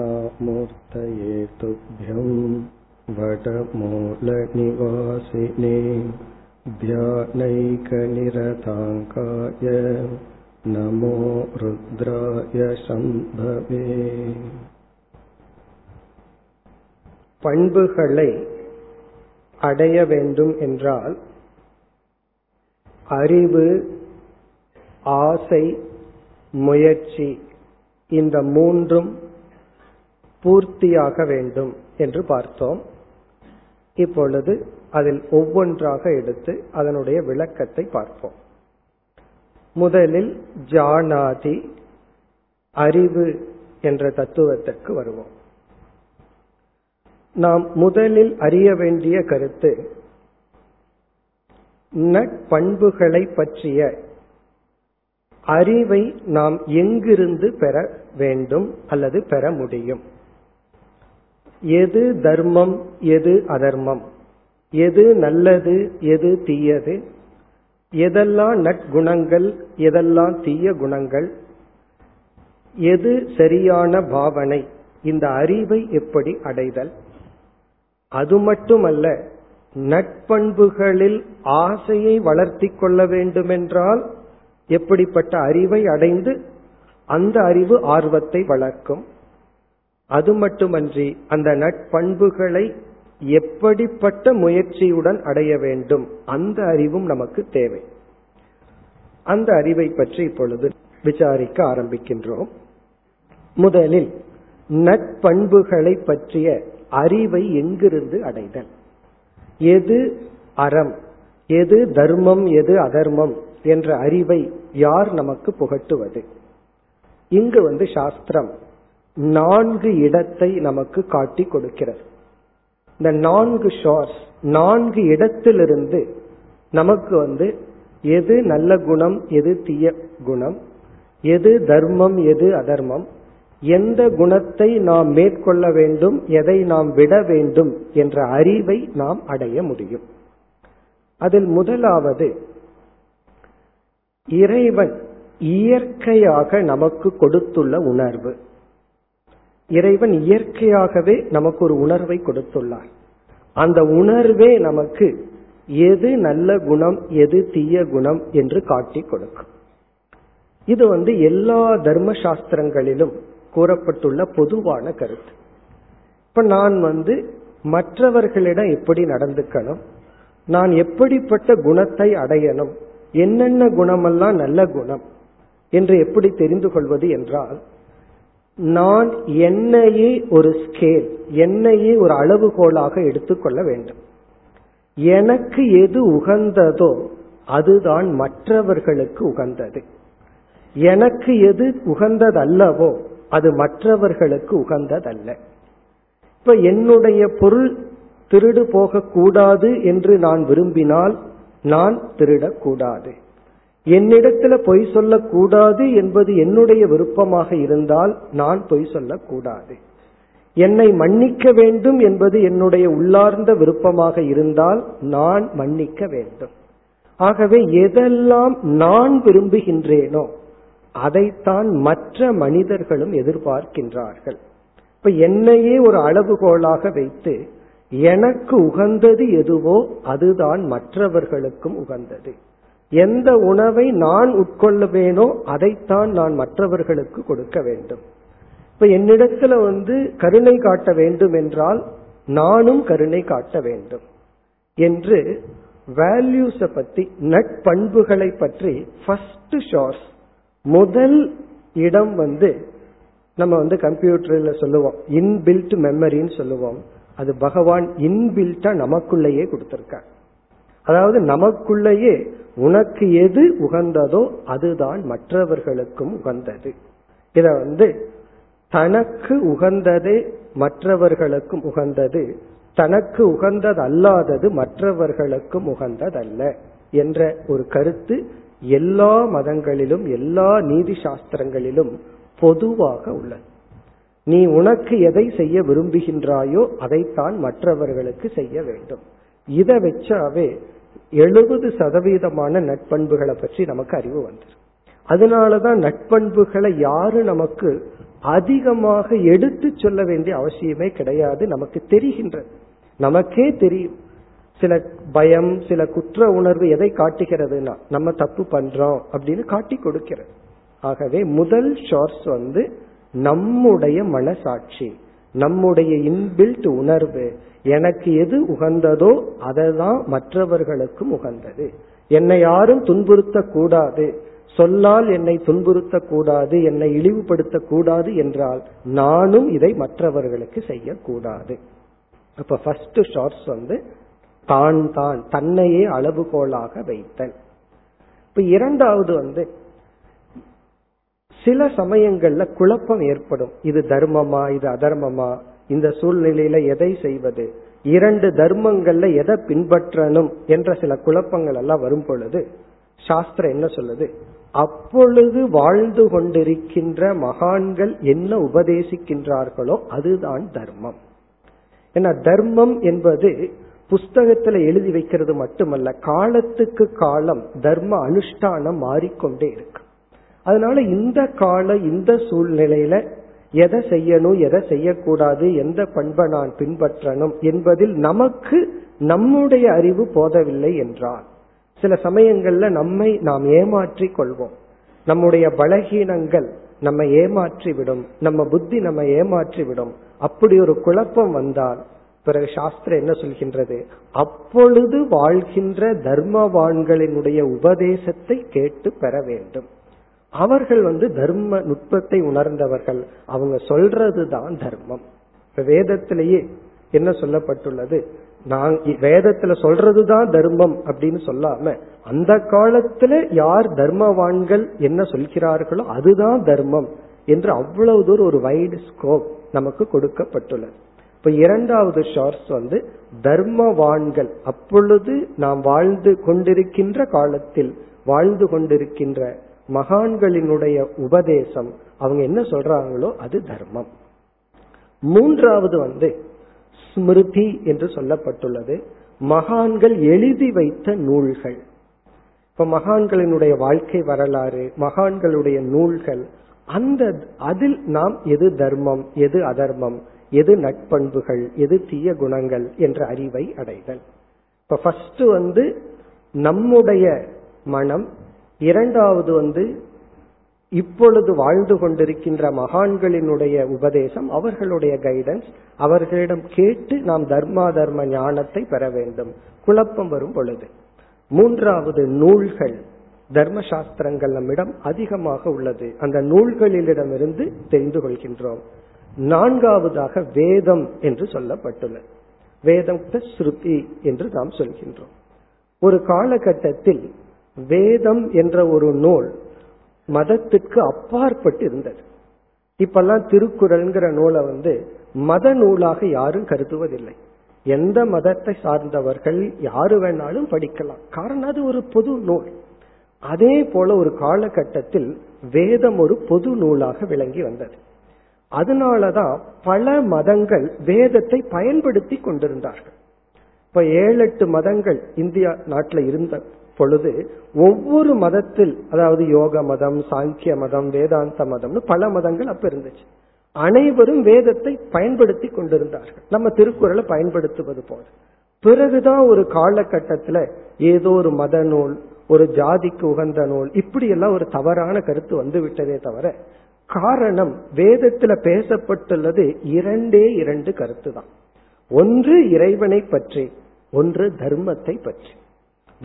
दक्षिणामूर्तये तुभ्यं वटमूलनिवासिने ध्यानैकनिरताङ्काय नमो रुद्राय शम्भवे பண்புகளை அடைய வேண்டும் என்றால் அறிவு ஆசை முயற்சி இந்த மூன்றும் பூர்த்தியாக வேண்டும் என்று பார்த்தோம். இப்பொழுது அதில் ஒவ்வொன்றாக எடுத்து அதனுடைய விளக்கத்தை பார்ப்போம். முதலில் ஜானாதி அறிவு என்ற தத்துவத்திற்கு வருவோம். நாம் முதலில் அறிய வேண்டிய கருத்து நட்பண்புகளை பற்றிய அறிவை நாம் எங்கிருந்து பெற வேண்டும் அல்லது பெற முடியும்? எது தர்மம் எது அதர்மம்? எது நல்லது எது தீயது? எதெல்லாம் நற்குணங்கள் எதெல்லாம் தீய குணங்கள்? எது சரியான பாவனை? இந்த அறிவை எப்படி அடைதல்? அது மட்டுமல்ல நட்பண்புகளில் ஆசையை வளர்த்தி கொள்ள வேண்டுமென்றால் எப்படிப்பட்ட அறிவை அடைந்து அந்த அறிவு ஆர்வத்தை வளர்க்கும்? அது மட்டுமன்றி அந்த நட்பண்புகளை எப்படிப்பட்ட முயற்சியுடன் அடைய வேண்டும்? அந்த அறிவும் நமக்கு தேவை. அந்த அறிவை பற்றி இப்பொழுது விசாரிக்க ஆரம்பிக்கின்றோம். முதலில் நட்பண்புகளை பற்றிய அறிவை எங்கிருந்து அடைதல்? எது அறம்? எது தர்மம்? எது அதர்மம்? என்ற அறிவை யார் நமக்கு புகட்டுவது? இங்கு வந்து சாஸ்திரம் நான்கு இடத்தை நமக்கு காட்டி கொடுக்கிறது. இந்த நான்கு ஷோர்ஸ் நான்கு இடத்திலிருந்து நமக்கு வந்து எது நல்ல குணம் எது தீய குணம் எது தர்மம் எது அதர்மம் எந்த குணத்தை நாம் மேற்கொள்ள வேண்டும் எதை நாம் விட வேண்டும் என்ற அறிவை நாம் அடைய முடியும். அதில் முதலாவது இறைவன் இயற்கையாக நமக்கு கொடுத்துள்ள உணர்வு. இறைவன் இயற்கையாகவே நமக்கு ஒரு உணர்வை கொடுத்துள்ளார். அந்த உணர்வே நமக்கு எது நல்ல குணம் எது தீய குணம் என்று காட்டி கொடுக்கும். இது வந்து எல்லா தர்ம சாஸ்திரங்களிலும் கூறப்பட்டுள்ள பொதுவான கருத்து. இப்ப நான் வந்து மற்றவர்களிடம் எப்படி நடந்துக்கணும் நான் எப்படிப்பட்ட குணத்தை அடையணும் என்னென்ன குணமெல்லாம் நல்ல குணம் என்று எப்படி தெரிந்து கொள்வது என்றால் நான் என்னையே ஒரு ஸ்கேல் என்னையே ஒரு அளவுகோலாக எடுத்துக்கொள்ள வேண்டும். எனக்கு எது உகந்ததோ அதுதான் மற்றவர்களுக்கு உகந்தது. எனக்கு எது உகந்ததல்லவோ அது மற்றவர்களுக்கு உகந்ததல்ல. இப்ப என்னுடைய பொருள் திருடு போகக்கூடாது என்று நான் விரும்பினால் நான் திருடக்கூடாது. என்னிடத்துல பொய் சொல்லக்கூடாது என்பது என்னுடைய விருப்பமாக இருந்தால் நான் பொய் சொல்லக்கூடாது. என்னை மன்னிக்க வேண்டும் என்பது என்னுடைய உள்ளார்ந்த விருப்பமாக இருந்தால் நான் மன்னிக்க வேண்டும். ஆகவே எதெல்லாம் நான் விரும்புகின்றேனோ அதைத்தான் மற்ற மனிதர்களும் எதிர்பார்க்கின்றார்கள். இப்ப என்னையே ஒரு அளவுகோலாக வைத்து எனக்கு உகந்தது எதுவோ அதுதான் மற்றவர்களுக்கும் உகந்தது. எந்த உணவை நான் உட்கொள்ளுவேனோ அதைத்தான் நான் மற்றவர்களுக்கு கொடுக்க வேண்டும். இப்ப என்னிடத்துல வந்து கருணை காட்ட வேண்டும் என்றால் நானும் கருணை காட்ட வேண்டும் என்று வேல்யூஸ பத்தி நட்பண்புகளை பற்றி ஃபர்ஸ்ட் ஷோர்ஸ் முதல் இடம் வந்து நம்ம வந்து கம்ப்யூட்டர்ல சொல்லுவோம். இன்பில்ட் மெமரின்னு சொல்லுவோம். அது பகவான் இன்பில்ட்டா நமக்குள்ளேயே கொடுத்திருக்கார். அதாவது நமக்குள்ளேயே உனக்கு எது உகந்ததோ அதுதான் மற்றவர்களுக்கும் உகந்தது. இத வந்து தனக்கு உகந்தது மற்றவர்களுக்கும் உகந்தது தனக்கு உகந்தது அல்லாதது மற்றவர்களுக்கும் உகந்ததல்ல என்ற ஒரு கருத்து எல்லா மதங்களிலும் எல்லா நீதி சாஸ்திரங்களிலும் பொதுவாக உள்ளது. நீ உனக்கு எதை செய்ய விரும்புகின்றாயோ அதைத்தான் மற்றவர்களுக்கு செய்ய வேண்டும். இதை வச்சாவே எழுபது சதவீதமான நட்பண்புகளை பற்றி நமக்கு அறிவு வந்துடும் அதனாலதான் நட்பண்புகளை யாரு நமக்கு அதிகமாக எடுத்து சொல்ல வேண்டிய அவசியமே கிடையாது நமக்கு தெரிகின்றது. நமக்கே தெரியும். சில பயம் சில குற்ற உணர்வு எதை காட்டுகிறதுனா நம்ம தப்பு பண்றோம் அப்படின்னு காட்டி கொடுக்கிறது. ஆகவே முதல் ஷார்ட்ஸ் வந்து நம்முடைய மனசாட்சி. நம்முடைய இன்பில்ட் உணர்வு எனக்கு எது உகந்ததோ அதை தான் மற்றவர்களுக்கும் உகந்தது. என்னை யாரும் துன்புறுத்த கூடாது சொல்லால் என்னை துன்புறுத்த கூடாது என்னை இழிவுபடுத்த கூடாது என்றால் நானும் இதை மற்றவர்களுக்கு செய்யக்கூடாது. அப்ப ஃபர்ஸ்ட் ஷார்ட்ஸ் வந்து தான் தான் தன்னையே அளவுகோலாக வைத்தல். இப்ப இரண்டாவது வந்து சில சமயங்கள்ல குழப்பம் ஏற்படும். இது தர்மமா இது அதர்மமா? இந்த சூழ்நிலையில எதை செய்வது? இரண்டு தர்மங்கள்ல எதை பின்பற்றணும்? என்ற சில குழப்பங்கள் எல்லாம் வரும் பொழுது சாஸ்திரம் என்ன சொல்லுது? அப்பொழுது வாழ்ந்து கொண்டிருக்கின்ற மகான்கள் என்ன உபதேசிக்கின்றார்களோ அதுதான் தர்மம். ஏன்னா தர்மம் என்பது புஸ்தகத்துல எழுதி வைக்கிறது மட்டுமல்ல காலத்துக்கு காலம் தர்ம அனுஷ்டானம் மாறிக்கொண்டே இருக்கு. அதனால இந்த கால இந்த சூழ்நிலையில எதை செய்யணும் எதை செய்யக்கூடாது எந்த பண்பை நான் பின்பற்றணும் என்பதில் நமக்கு நம்முடைய அறிவு போதவில்லை என்றால் சில சமயங்கள்ல நம்மை நாம் ஏமாற்றி கொள்வோம். நம்முடைய பலகீனங்கள் நம்ம ஏமாற்றி விடும் நம்ம புத்தி நம்ம ஏமாற்றி விடும். அப்படி ஒரு குழப்பம் வந்தால் பிறகு சாஸ்திரம் என்ன சொல்கின்றது? அப்பொழுது வாழ்கின்ற தர்மவான்களினுடைய உபதேசத்தை கேட்டு பெற வேண்டும். அவர்கள் வந்து தர்ம நுட்பத்தை உணர்ந்தவர்கள். அவங்க சொல்றதுதான் தர்மம். இப்ப வேதத்திலேயே என்ன சொல்லப்பட்டுள்ளது? நான் வேதத்துல சொல்றதுதான் தர்மம் அப்படின்னு சொல்லாம அந்த காலத்துல யார் தர்மவான்கள் என்ன சொல்கிறார்களோ அதுதான் தர்மம் என்று அவ்வளவு தூரம் ஒரு வைடு ஸ்கோப் நமக்கு கொடுக்கப்பட்டுள்ளது. இப்ப இரண்டாவது ஷார்ட்ஸ் வந்து தர்மவான்கள். அப்பொழுது நாம் வாழ்ந்து கொண்டிருக்கின்ற காலத்தில் வாழ்ந்து கொண்டிருக்கின்ற மகான்களினுடைய உபதேசம் அவங்க என்ன சொல்றாங்களோ அது தர்மம். மூன்றாவது வந்து ஸ்மிருதி என்று சொல்லப்பட்டுள்ளது. மகான்கள் எழுதி வைத்த நூல்கள். இப்ப மகான்களினுடைய வாழ்க்கை வரலாறு மகான்களுடைய நூல்கள் அந்த அதில் நாம் எது தர்மம் எது அதர்மம் எது நட்பண்புகள் எது தீய குணங்கள் என்ற அறிவை அடைதல். இப்ப ஃபர்ஸ்ட் வந்து நம்முடைய மனம் இரண்டாவது வந்து இப்பொழுது வாழ்ந்து கொண்டிருக்கின்ற மகான்களினுடைய உபதேசம் அவர்களுடைய கைடன்ஸ் அவர்களிடம் கேட்டு நாம் தர்மா தர்ம ஞானத்தை பெற வேண்டும். குழப்பம் வரும் பொழுது. மூன்றாவது நூல்கள் தர்ம சாஸ்திரங்கள் நம்மிடம் அதிகமாக உள்ளது. அந்த நூல்களிடமிருந்து தெரிந்து கொள்கின்றோம். நான்காவதாக வேதம் என்று சொல்லப்பட்டுள்ளது. வேதம் ஸ்ருதி என்று நாம் சொல்கின்றோம். ஒரு காலகட்டத்தில் வேதம் என்ற ஒரு நூல் மதத்திற்கு அப்பாற்பட்டு இருந்தது. இப்பெல்லாம் திருக்குறள்ங்கிற நூலை வந்து மத நூலாக யாரும் கருதுவதில்லை. எந்த மதத்தை சார்ந்தவர்கள் யாரு வேணாலும் படிக்கலாம். காரணம் அது ஒரு பொது நூல். அதே போல ஒரு காலகட்டத்தில் வேதம் ஒரு பொது நூலாக விளங்கி வந்தது. அதனாலதான் பல மதங்கள் வேதத்தை பயன்படுத்தி கொண்டிருந்தார்கள். இப்ப ஏழு எட்டு மதங்கள் இந்தியா நாட்டில் இருந்த பொழுது ஒவ்வொரு மதத்தில் அதாவது யோக மதம் சாங்கிய மதம் வேதாந்த மதம்னு பல மதங்கள் அப்ப இருந்துச்சு. அனைவரும் வேதத்தை பயன்படுத்தி கொண்டிருந்தார்கள். நம்ம திருக்குறளை பயன்படுத்துவது போல. பிறகுதான் ஒரு காலகட்டத்துல ஏதோ ஒரு மத நூல் ஒரு ஜாதிக்கு உகந்த நூல் இப்படி எல்லாம் ஒரு தவறான கருத்து வந்து விட்டதே தவிர காரணம் வேதத்துல பேசப்பட்டுள்ளது இரண்டே இரண்டு கருத்து தான் ஒன்று இறைவனை பற்றி ஒன்று தர்மத்தை பற்றி.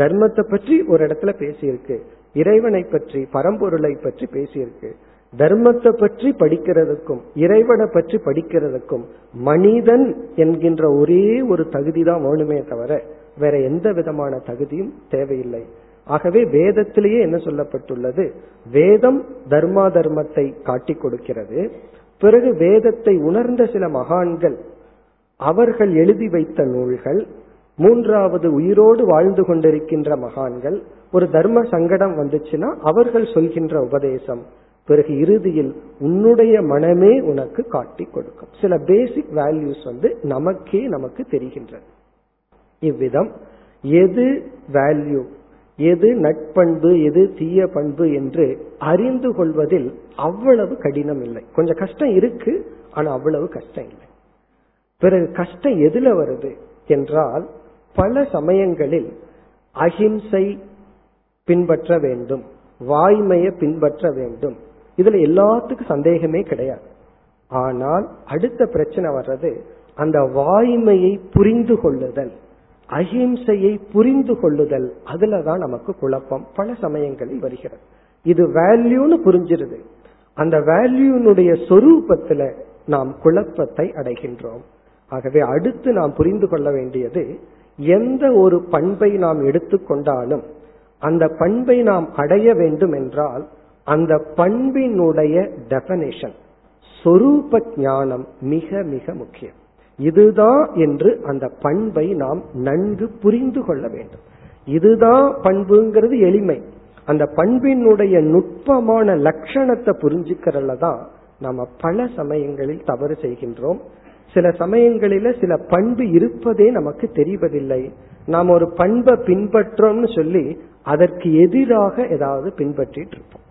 தர்மத்தை பற்றி ஒரு இடத்துல பேசியிருக்கு. இறைவனை பற்றி பரம்பொருளை பற்றி பேசியிருக்கு. தர்மத்தை பற்றி படிக்கிறதுக்கும் இறைவனை பற்றி படிக்கிறதுக்கும் மனிதன் என்கின்ற ஒரே ஒரு தகுதி தான் வேணுமே தவிர வேற எந்த விதமான தகுதியும் தேவையில்லை. ஆகவே வேதத்திலேயே என்ன சொல்லப்பட்டுள்ளது? வேதம் தர்மா தர்மத்தை காட்டி கொடுக்கிறது. பிறகு வேதத்தை உணர்ந்த சில மகான்கள் அவர்கள் எழுதி வைத்த நூல்கள் மூன்றாவது உயிரோடு வாழ்ந்து கொண்டிருக்கின்ற மகான்கள் ஒரு தர்ம சங்கடம் வந்துச்சுன்னா அவர்கள் சொல்கின்ற உபதேசம். பிறகு இறுதியில் உன்னுடைய மனமே உனக்கு காட்டி கொடுக்கும். சில பேசிக் வேல்யூஸ் வந்து நமக்கே நமக்கு தெரிகின்றது இவ்விதம் எது வேல்யூ எது நட்பண்பு எது தீய பண்பு என்று அறிந்து கொள்வதில் அவ்வளவு கடினம் இல்லை. கொஞ்சம் கஷ்டம் இருக்கு ஆனா அவ்வளவு கஷ்டம் இல்லை. பிறகு கஷ்டம் எதுல வருது? என்றால் பல சமயங்களில் அஹிம்சை பின்பற்ற வேண்டும் வாய்மையை பின்பற்ற வேண்டும். இதுல எல்லாத்துக்கும் சந்தேகமே கிடையாது. ஆனால் அடுத்த பிரச்சனை வர்றது அந்த வாய்மையை புரிந்து கொள்ளுதல் அஹிம்சையை புரிந்து கொள்ளுதல். அதுலதான் நமக்கு குழப்பம். பல சமயங்களில் வருகிறது. இது வேல்யூன்னு புரிஞ்சிருது. அந்த வேல்யூனுடைய சொரூபத்துல நாம் குழப்பத்தை அடைகின்றோம். ஆகவே அடுத்து நாம் புரிந்து கொள்ள வேண்டியது எந்த ஒரு பண்பை நாம் எடுத்துக்கொண்டாலும் அந்த பண்பை நாம் அடைய வேண்டும் என்றால் அந்த பண்பினுடைய டெபனேஷன் சொரூப ஞானம் மிக மிக முக்கியம். இதுதான் என்று அந்த பண்பை நாம் நன்கு புரிந்து கொள்ள வேண்டும். இதுதான் பண்புங்கிறது எளிமை. அந்த பண்பினுடைய நுட்பமான லட்சணத்தை புரிஞ்சுக்கிறதுல தான் நாம பல சமயங்களில் தவறு செய்கின்றோம். சில சமயங்களில சில பண்பு இருப்பதே நமக்கு தெரிவதில்லை. நாம் ஒரு பண்பை பின்பற்றோம்னு சொல்லி அதற்கு எதிராக ஏதாவது பின்பற்றிட்டு இருப்போம்.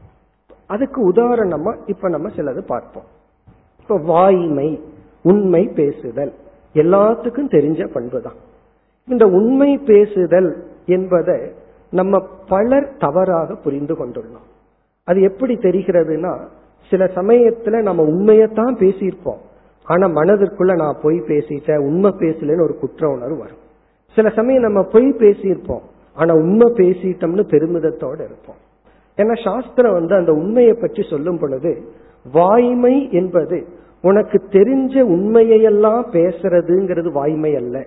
அதுக்கு உதாரணமா இப்ப நம்ம சிலது பார்ப்போம். இப்ப வாய்மை உண்மை பேசுதல். எல்லாத்துக்கும் தெரிஞ்ச பண்பு தான் இந்த உண்மை பேசுதல் என்பதை நம்ம பலர் தவறாக புரிந்து கொண்டுள்ளோம். அது எப்படி தெரிகிறதுனா சில சமயத்துல நம்ம உண்மையத்தான் பேசியிருப்போம். ஆனா மனதிற்குள்ள நான் பொய் பேசிட்டேன் உண்மை பேசலன்னு ஒரு குற்ற உணர்வு வரும். சில சமயம் நம்ம பொய் பேசியிருப்போம் ஆனா உண்மை பேசிட்டோம்னு பெருமிதத்தோட இருப்போம். ஏன்னா சாஸ்திரம் வந்து அந்த உண்மையை பற்றி சொல்லும் பொழுது வாய்மை என்பது உனக்கு தெரிஞ்ச உண்மையெல்லாம் பேசுறதுங்கிறது வாய்மை அல்ல.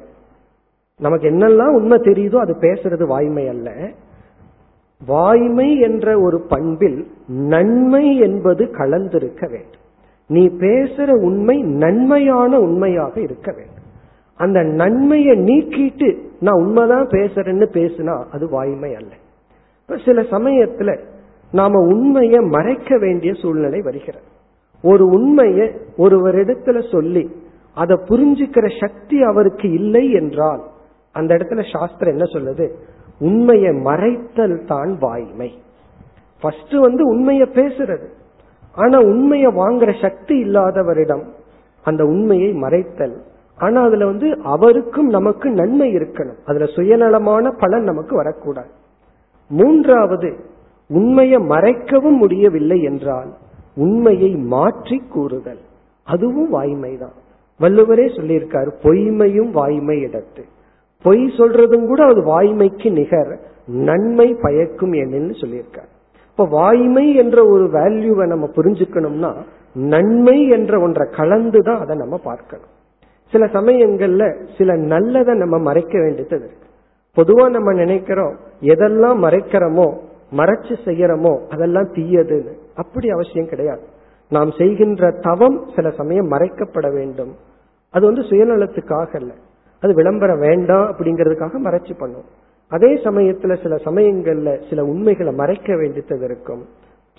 நமக்கு என்னெல்லாம் உண்மை தெரியுதோ அது பேசுறது வாய்மை அல்ல. வாய்மை என்ற ஒரு பண்பில் நன்மை என்பது கலந்திருக்க வேண்டும். நீ பேசுற உண்மை நன்மையான உண்மையாக இருக்க வேண்டும். அந்த நன்மையை நீக்கிட்டு நான் உண்மைதான் பேசுறேன்னு பேசுனா அது வாய்மை அல்ல. சில சமயத்துல நாம உண்மையை மறைக்க வேண்டிய சூழ்நிலை வருகிறது. ஒரு உண்மையை ஒருவரிடத்துல சொல்லி அதை புரிஞ்சுக்கிற சக்தி அவருக்கு இல்லை என்றால் அந்த இடத்துல சாஸ்திரம் என்ன சொல்லுது? உண்மையை மறைத்தல் தான் வாய்மை. ஃபர்ஸ்ட் வந்து உண்மையை பேசுறது. ஆனா உண்மையை வாங்குற சக்தி இல்லாதவரிடம் அந்த உண்மையை மறைத்தல். ஆனா அதுல வந்து அவருக்கும் நமக்கு நன்மை இருக்கணும். அதுல சுயநலமான பலன் நமக்கு வரக்கூடாது. மூன்றாவது உண்மையை மறைக்கவும் முடியவில்லை என்றால் உண்மையை மாற்றி கூறுதல். அதுவும் வாய்மைதான். வள்ளுவரே சொல்லியிருக்காரு பொய்மையும் வாய்மை இடத்து. பொய் சொல்றதும் கூட அது வாய்மைக்கு நிகர். நன்மை பயக்கும் எனில் சொல்லியிருக்காரு. இப்ப வாய்மை என்ற ஒரு வேல்யூவை நம்ம புரிஞ்சுக்கணும்னா நன்மை என்ற ஒன்றை கலந்துதான் அதை நம்ம பார்க்கணும். சில சமயங்கள்ல சில நல்லதை நம்ம மறைக்க வேண்டியது இருக்கு. பொதுவா நம்ம நினைக்கிறோம் எதெல்லாம் மறைக்கிறோமோ மறைச்சு செய்யறோமோ அதெல்லாம் தீயதுன்னு. அப்படி அவசியம் கிடையாது. நாம் செய்கின்ற தவம் சில சமயம் மறைக்கப்பட வேண்டும். அது வந்து சுயநலத்துக்காக அல்ல. அது விளம்பரம் வேண்டாம் அப்படிங்கிறதுக்காக மறைச்சு பண்ணும். அதே சமயத்துல சில சமயங்கள்ல சில உண்மைகளை மறைக்க வேண்டியது இருக்கும்.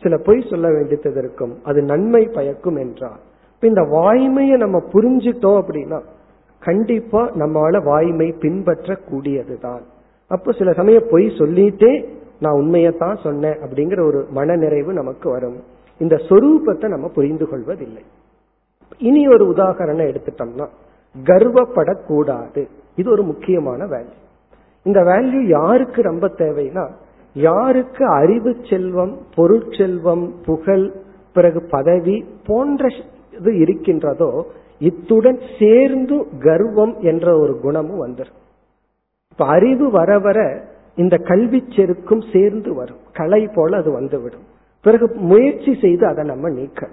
சில பொய் சொல்ல வேண்டியது இருக்கும். அது நன்மை பயக்கும் என்றால் இந்த வாய்மையை நம்ம புரிஞ்சுட்டோம் அப்படின்னா கண்டிப்பா நம்மளால வாய்மை பின்பற்ற கூடியதுதான் அப்போ சில சமயம் பொய் சொல்லிட்டே நான் உண்மையத்தான் சொன்னேன் அப்படிங்கிற ஒரு மனநிறைவு நமக்கு வரும். இந்த சொரூபத்தை நம்ம புரிந்து கொள்வதில்லை. இனி ஒரு உதாகரணம் எடுத்துட்டோம்னா கர்வப்படக்கூடாது. இது ஒரு முக்கியமான வேல்யூ இந்த வேல்யூ யாருக்கு ரொம்ப தேவைன்னா யாருக்கு அறிவு செல்வம் பொருட்செல்வம் புகழ் பிறகு பதவி போன்ற இது இருக்கின்றதோ இத்துடன் சேர்ந்து கர்வம் என்ற ஒரு குணமும் வந்துடும் இப்ப அறிவு வர வர இந்த கல்வி செருக்கும் சேர்ந்து வரும். கலை போல அது வந்துவிடும். பிறகு முயற்சி செய்து அதை நம்ம நீக்க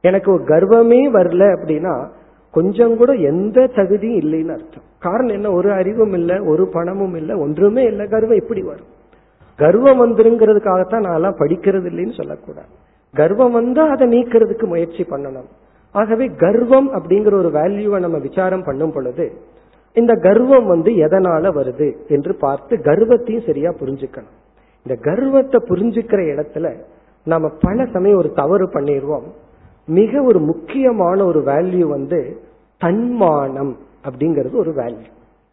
எனக்கு ஒரு கர்வமே வரல அப்படின்னா கொஞ்சம் கூட எந்த தகுதியும் இல்லைன்னு அர்த்தம். காரணம் என்ன? ஒரு அறிவும் இல்லை ஒரு பணமும் இல்லை ஒன்றுமே இல்லை. கர்வம் எப்படி வரும். கர்வம் வந்துருங்கிறதுக்காகத்தான் நான் எல்லாம் படிக்கிறது இல்லைன்னு சொல்லக்கூடாது. கர்வம் வந்தா அதை நீக்கிறதுக்கு முயற்சி பண்ணணும். ஆகவே கர்வம் அப்படிங்கிற ஒரு வேல்யூவை நம்ம விசாரம் பண்ணும் பொழுது இந்த கர்வம் வந்து எதனால வருது என்று பார்த்து கர்வத்தையும் சரியா புரிஞ்சுக்கணும். இந்த கர்வத்தை புரிஞ்சுக்கிற இடத்துல நாம பல சமயம் ஒரு தவறு பண்ணிடுவோம் மிக ஒரு முக்கியமான ஒரு வேல்யூ வந்து தன்மானம். அப்படிங்கிறது ஒரு வேல்யூ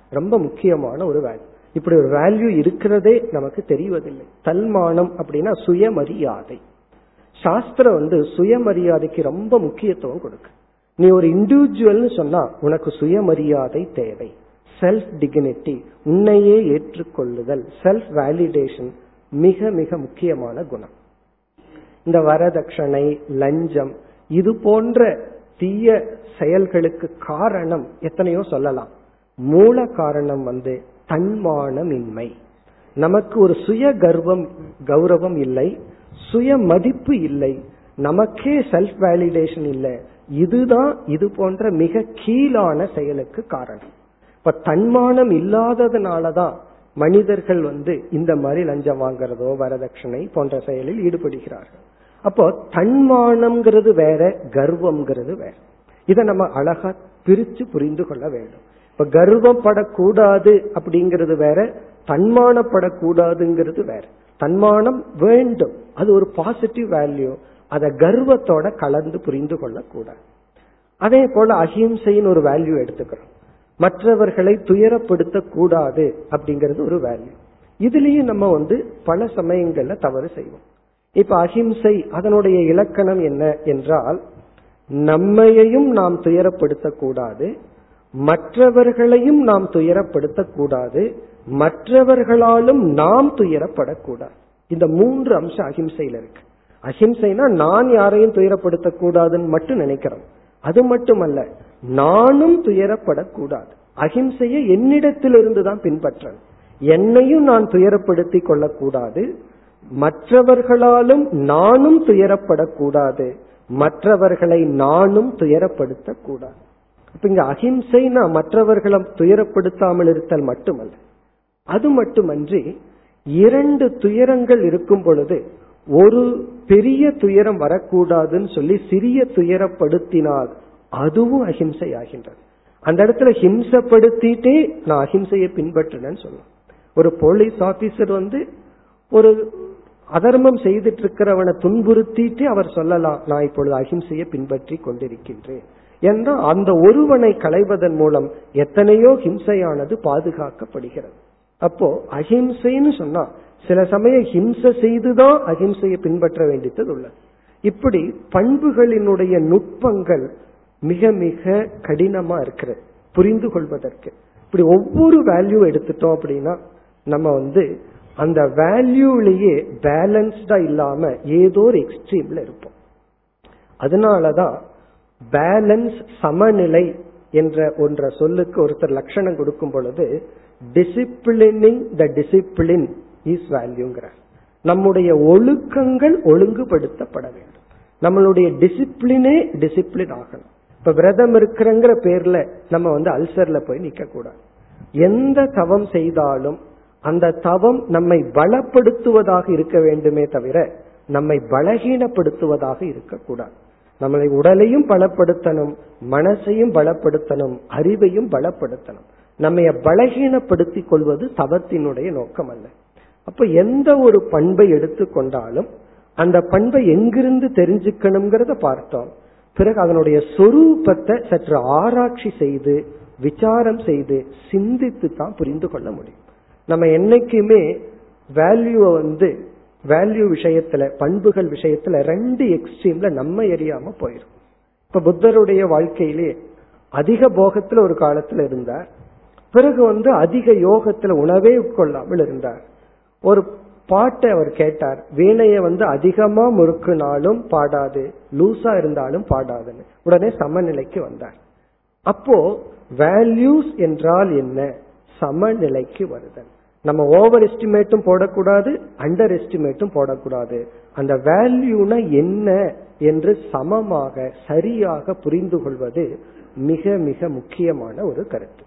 ரொம்ப முக்கியமான ஒரு வேல்யூ இப்படி ஒரு வேல்யூ இருக்கிறதே நமக்கு தெரிவதில்லை. தன்மானம் அப்படின்னா சுயமரியாதை. சாஸ்திரம் வந்து சுயமரியாதைக்கு ரொம்ப முக்கியத்துவம் கொடுக்கு. நீ ஒரு இண்டிவிஜுவல்னு சொன்னா உனக்கு சுயமரியாதை தேவை. செல்ஃப் டிக்னிட்டி உன்னையே ஏற்றுக்கொள்ளுதல் செல்ஃப் வேலிடேஷன் மிக மிக முக்கியமான குணம். இந்த வரதட்சணை லஞ்சம் இது போன்ற தீய செயல்களுக்கு காரணம் எத்தனையோ சொல்லலாம். மூல காரணம் வந்து தன்மானமின்மை. நமக்கு ஒரு சுய கர்வம் கௌரவம் இல்லை சுய மதிப்பு இல்லை நமக்கே செல்ஃப் வேலிடேஷன் இல்லை. இதுதான் இது போன்ற மிக கீழான செயலுக்கு காரணம். இப்ப தன்மானம் இல்லாததுனாலதான் மனிதர்கள் வந்து இந்த மாதிரி லஞ்சம் வாங்குறதோ வரதட்சணை போன்ற செயலில் ஈடுபடுகிறார்கள். அப்போ தன்மானம்ங்கிறது வேற கர்வம்ங்கிறது வேற. இதை நம்ம அழகா பிரிச்சு புரிந்து கொள்ள வேண்டும். இப்ப கர்வப்படக்கூடாது அப்படிங்கிறது வேற தன்மானப்படக்கூடாதுங்கிறது வேற. தன்மானம் வேண்டும். அது ஒரு பாசிட்டிவ் வேல்யூ அதை கர்வத்தோட கலந்து புரிந்து கொள்ளக்கூடாது. அதே போல அஹிம்சைன்னு ஒரு வேல்யூ எடுத்துக்கிறோம். மற்றவர்களை துயரப்படுத்த கூடாது அப்படிங்கிறது ஒரு வேல்யூ இதுலயும் நம்ம வந்து பல சமயங்கள்ல தவறு செய்வோம். இப்ப அஹிம்சை அதனுடைய இலக்கணம் என்ன என்றால் நம்மையையும் நாம் துயரப்படுத்தக்கூடாது மற்றவர்களையும் நாம் துயரப்படுத்தக்கூடாது மற்றவர்களாலும் நாம் துயரப்படக்கூடாது. இந்த மூன்று அம்சம் அஹிம்சையில இருக்கு. அஹிம்சைனா நான் யாரையும் துயரப்படுத்தக்கூடாதுன்னு மட்டும் நினைக்கிறோம். அது மட்டுமல்ல நானும் துயரப்படக்கூடாது. அஹிம்சையை என்னிடத்திலிருந்து தான் பின்பற்றணும். என்னையும் நான் துயரப்படுத்திக் கொள்ளக்கூடாது. மற்றவர்களாலும் நானும் துயரப்படக்கூடாது. மற்றவர்களை நானும் துயரப்படுத்த கூடாது இப்ப இங்க அஹிம்சைனா மற்றவர்களை துயரப்படுத்தாமல் இருத்தல் மட்டுமல்ல. அது மட்டுமன்றி இரண்டு துயரங்கள் இருக்கும் பொழுது ஒரு பெரிய துயரம் வரக்கூடாதுன்னு சொல்லி சிறிய துயரப்படுத்தினால் அதுவும் அஹிம்சை ஆகின்றது அந்த இடத்துல ஹிம்சப்படுத்திட்டே நான் அஹிம்சையை பின்பற்றினேன்னு சொல்லலாம் ஒரு போலீஸ் ஆபீசர் வந்து ஒரு அதர்மம் செய்துட்டு இருக்கிறவனை துன்புறுத்திட்டு அவர் சொல்லலாம் நான் இப்பொழுது அஹிம்சையை பின்பற்றி கொண்டிருக்கின்றேன். என்றால் அந்த ஒருவனை களைவதன் மூலம் எத்தனையோ ஹிம்சையானது பாதுகாக்கப்படுகிறது. அப்போ அஹிம்சைன்னு சொன்னா சில சமயம் ஹிம்சை செய்துதான் அஹிம்சையை பின்பற்ற வேண்டியது உள்ளது. இப்படி பண்புகளினுடைய நுட்பங்கள் மிக மிக கடினமா இருக்கிறது புரிந்து கொள்வதற்கு. இப்படி ஒவ்வொரு வேல்யூ எடுத்துட்டோம் அப்படின்னா நம்ம வந்து அந்த வேல்யூலயே பேலன்ஸ்டா இல்லாம ஏதோ ஒரு எக்ஸ்ட்ரீம்ல இருப்போம். அதனாலதான் பேலன்ஸ் சமநிலை என்ற ஒன்ற சொல்லுக்கு ஒருத்தர் லட்சணம் கொடுக்கும் பொழுது டிசிப்ளினிங் த டிசிப்ளின் இஸ் வேல்யூங்கிற நம்முடைய ஒழுக்கங்கள் ஒழுங்குபடுத்தப்பட வேண்டும். நம்மளுடைய டிசிப்ளினே டிசிப்ளின் ஆகணும். இப்ப விரதம் இருக்கிறங்கிற பேர்ல நம்ம வந்து அல்சர்ல போய் நிக்க கூடாது எந்த தவம் செய்தாலும் அந்த தவம் நம்மை பலப்படுத்துவதாக இருக்க வேண்டுமே தவிர நம்மை பலகீனப்படுத்துவதாக இருக்கக்கூடாது. நம்மளை உடலையும் பலப்படுத்தணும் மனசையும் பலப்படுத்தணும் அறிவையும் பலப்படுத்தணும். நம்ம பலகீனப்படுத்திக் கொள்வது தவத்தினுடைய நோக்கம் அல்ல அப்ப எந்த ஒரு பண்பை எடுத்துக்கொண்டாலும் அந்த பண்பை எங்கிருந்து தெரிஞ்சுக்கணுங்கிறத பார்த்தோம். பிறகு அதனுடைய சொரூபத்தை சற்று ஆராய்ச்சி செய்து விசாரம் செய்து சிந்தித்து தான் புரிந்து கொள்ள முடியும். நம்ம என்னைக்குமே வேல்யூவை வந்து வேல்யூ விஷயத்துல பண்புகள் விஷயத்துல ரெண்டு எக்ஸ்ட்ரீம்ல நம்ம எரியாம போயிரும். இப்ப புத்தருடைய வாழ்க்கையிலே அதிக போகத்துல ஒரு காலத்துல இருந்தார். பிறகு வந்து அதிக யோகத்துல உணவே உட்கொள்ளாமல் இருந்தார். ஒரு பாட்டை அவர் கேட்டார் வீணைய வந்து அதிகமா முறுக்குனாலும் பாடாது லூசா இருந்தாலும் பாடாதுன்னு. உடனே சமநிலைக்கு வந்தார். அப்போ வேல்யூஸ் என்றால் என்ன? சமநிலைக்கு வருதல். நம்ம ஓவர் எஸ்டிமேட்டும் போடக்கூடாது அண்டர் எஸ்டிமேட்டும் போடக்கூடாது. அந்த வேல்யூனா என்ன என்று சமமாக சரியாக புரிந்து கொள்வது மிக மிக முக்கியமான ஒரு கருத்து.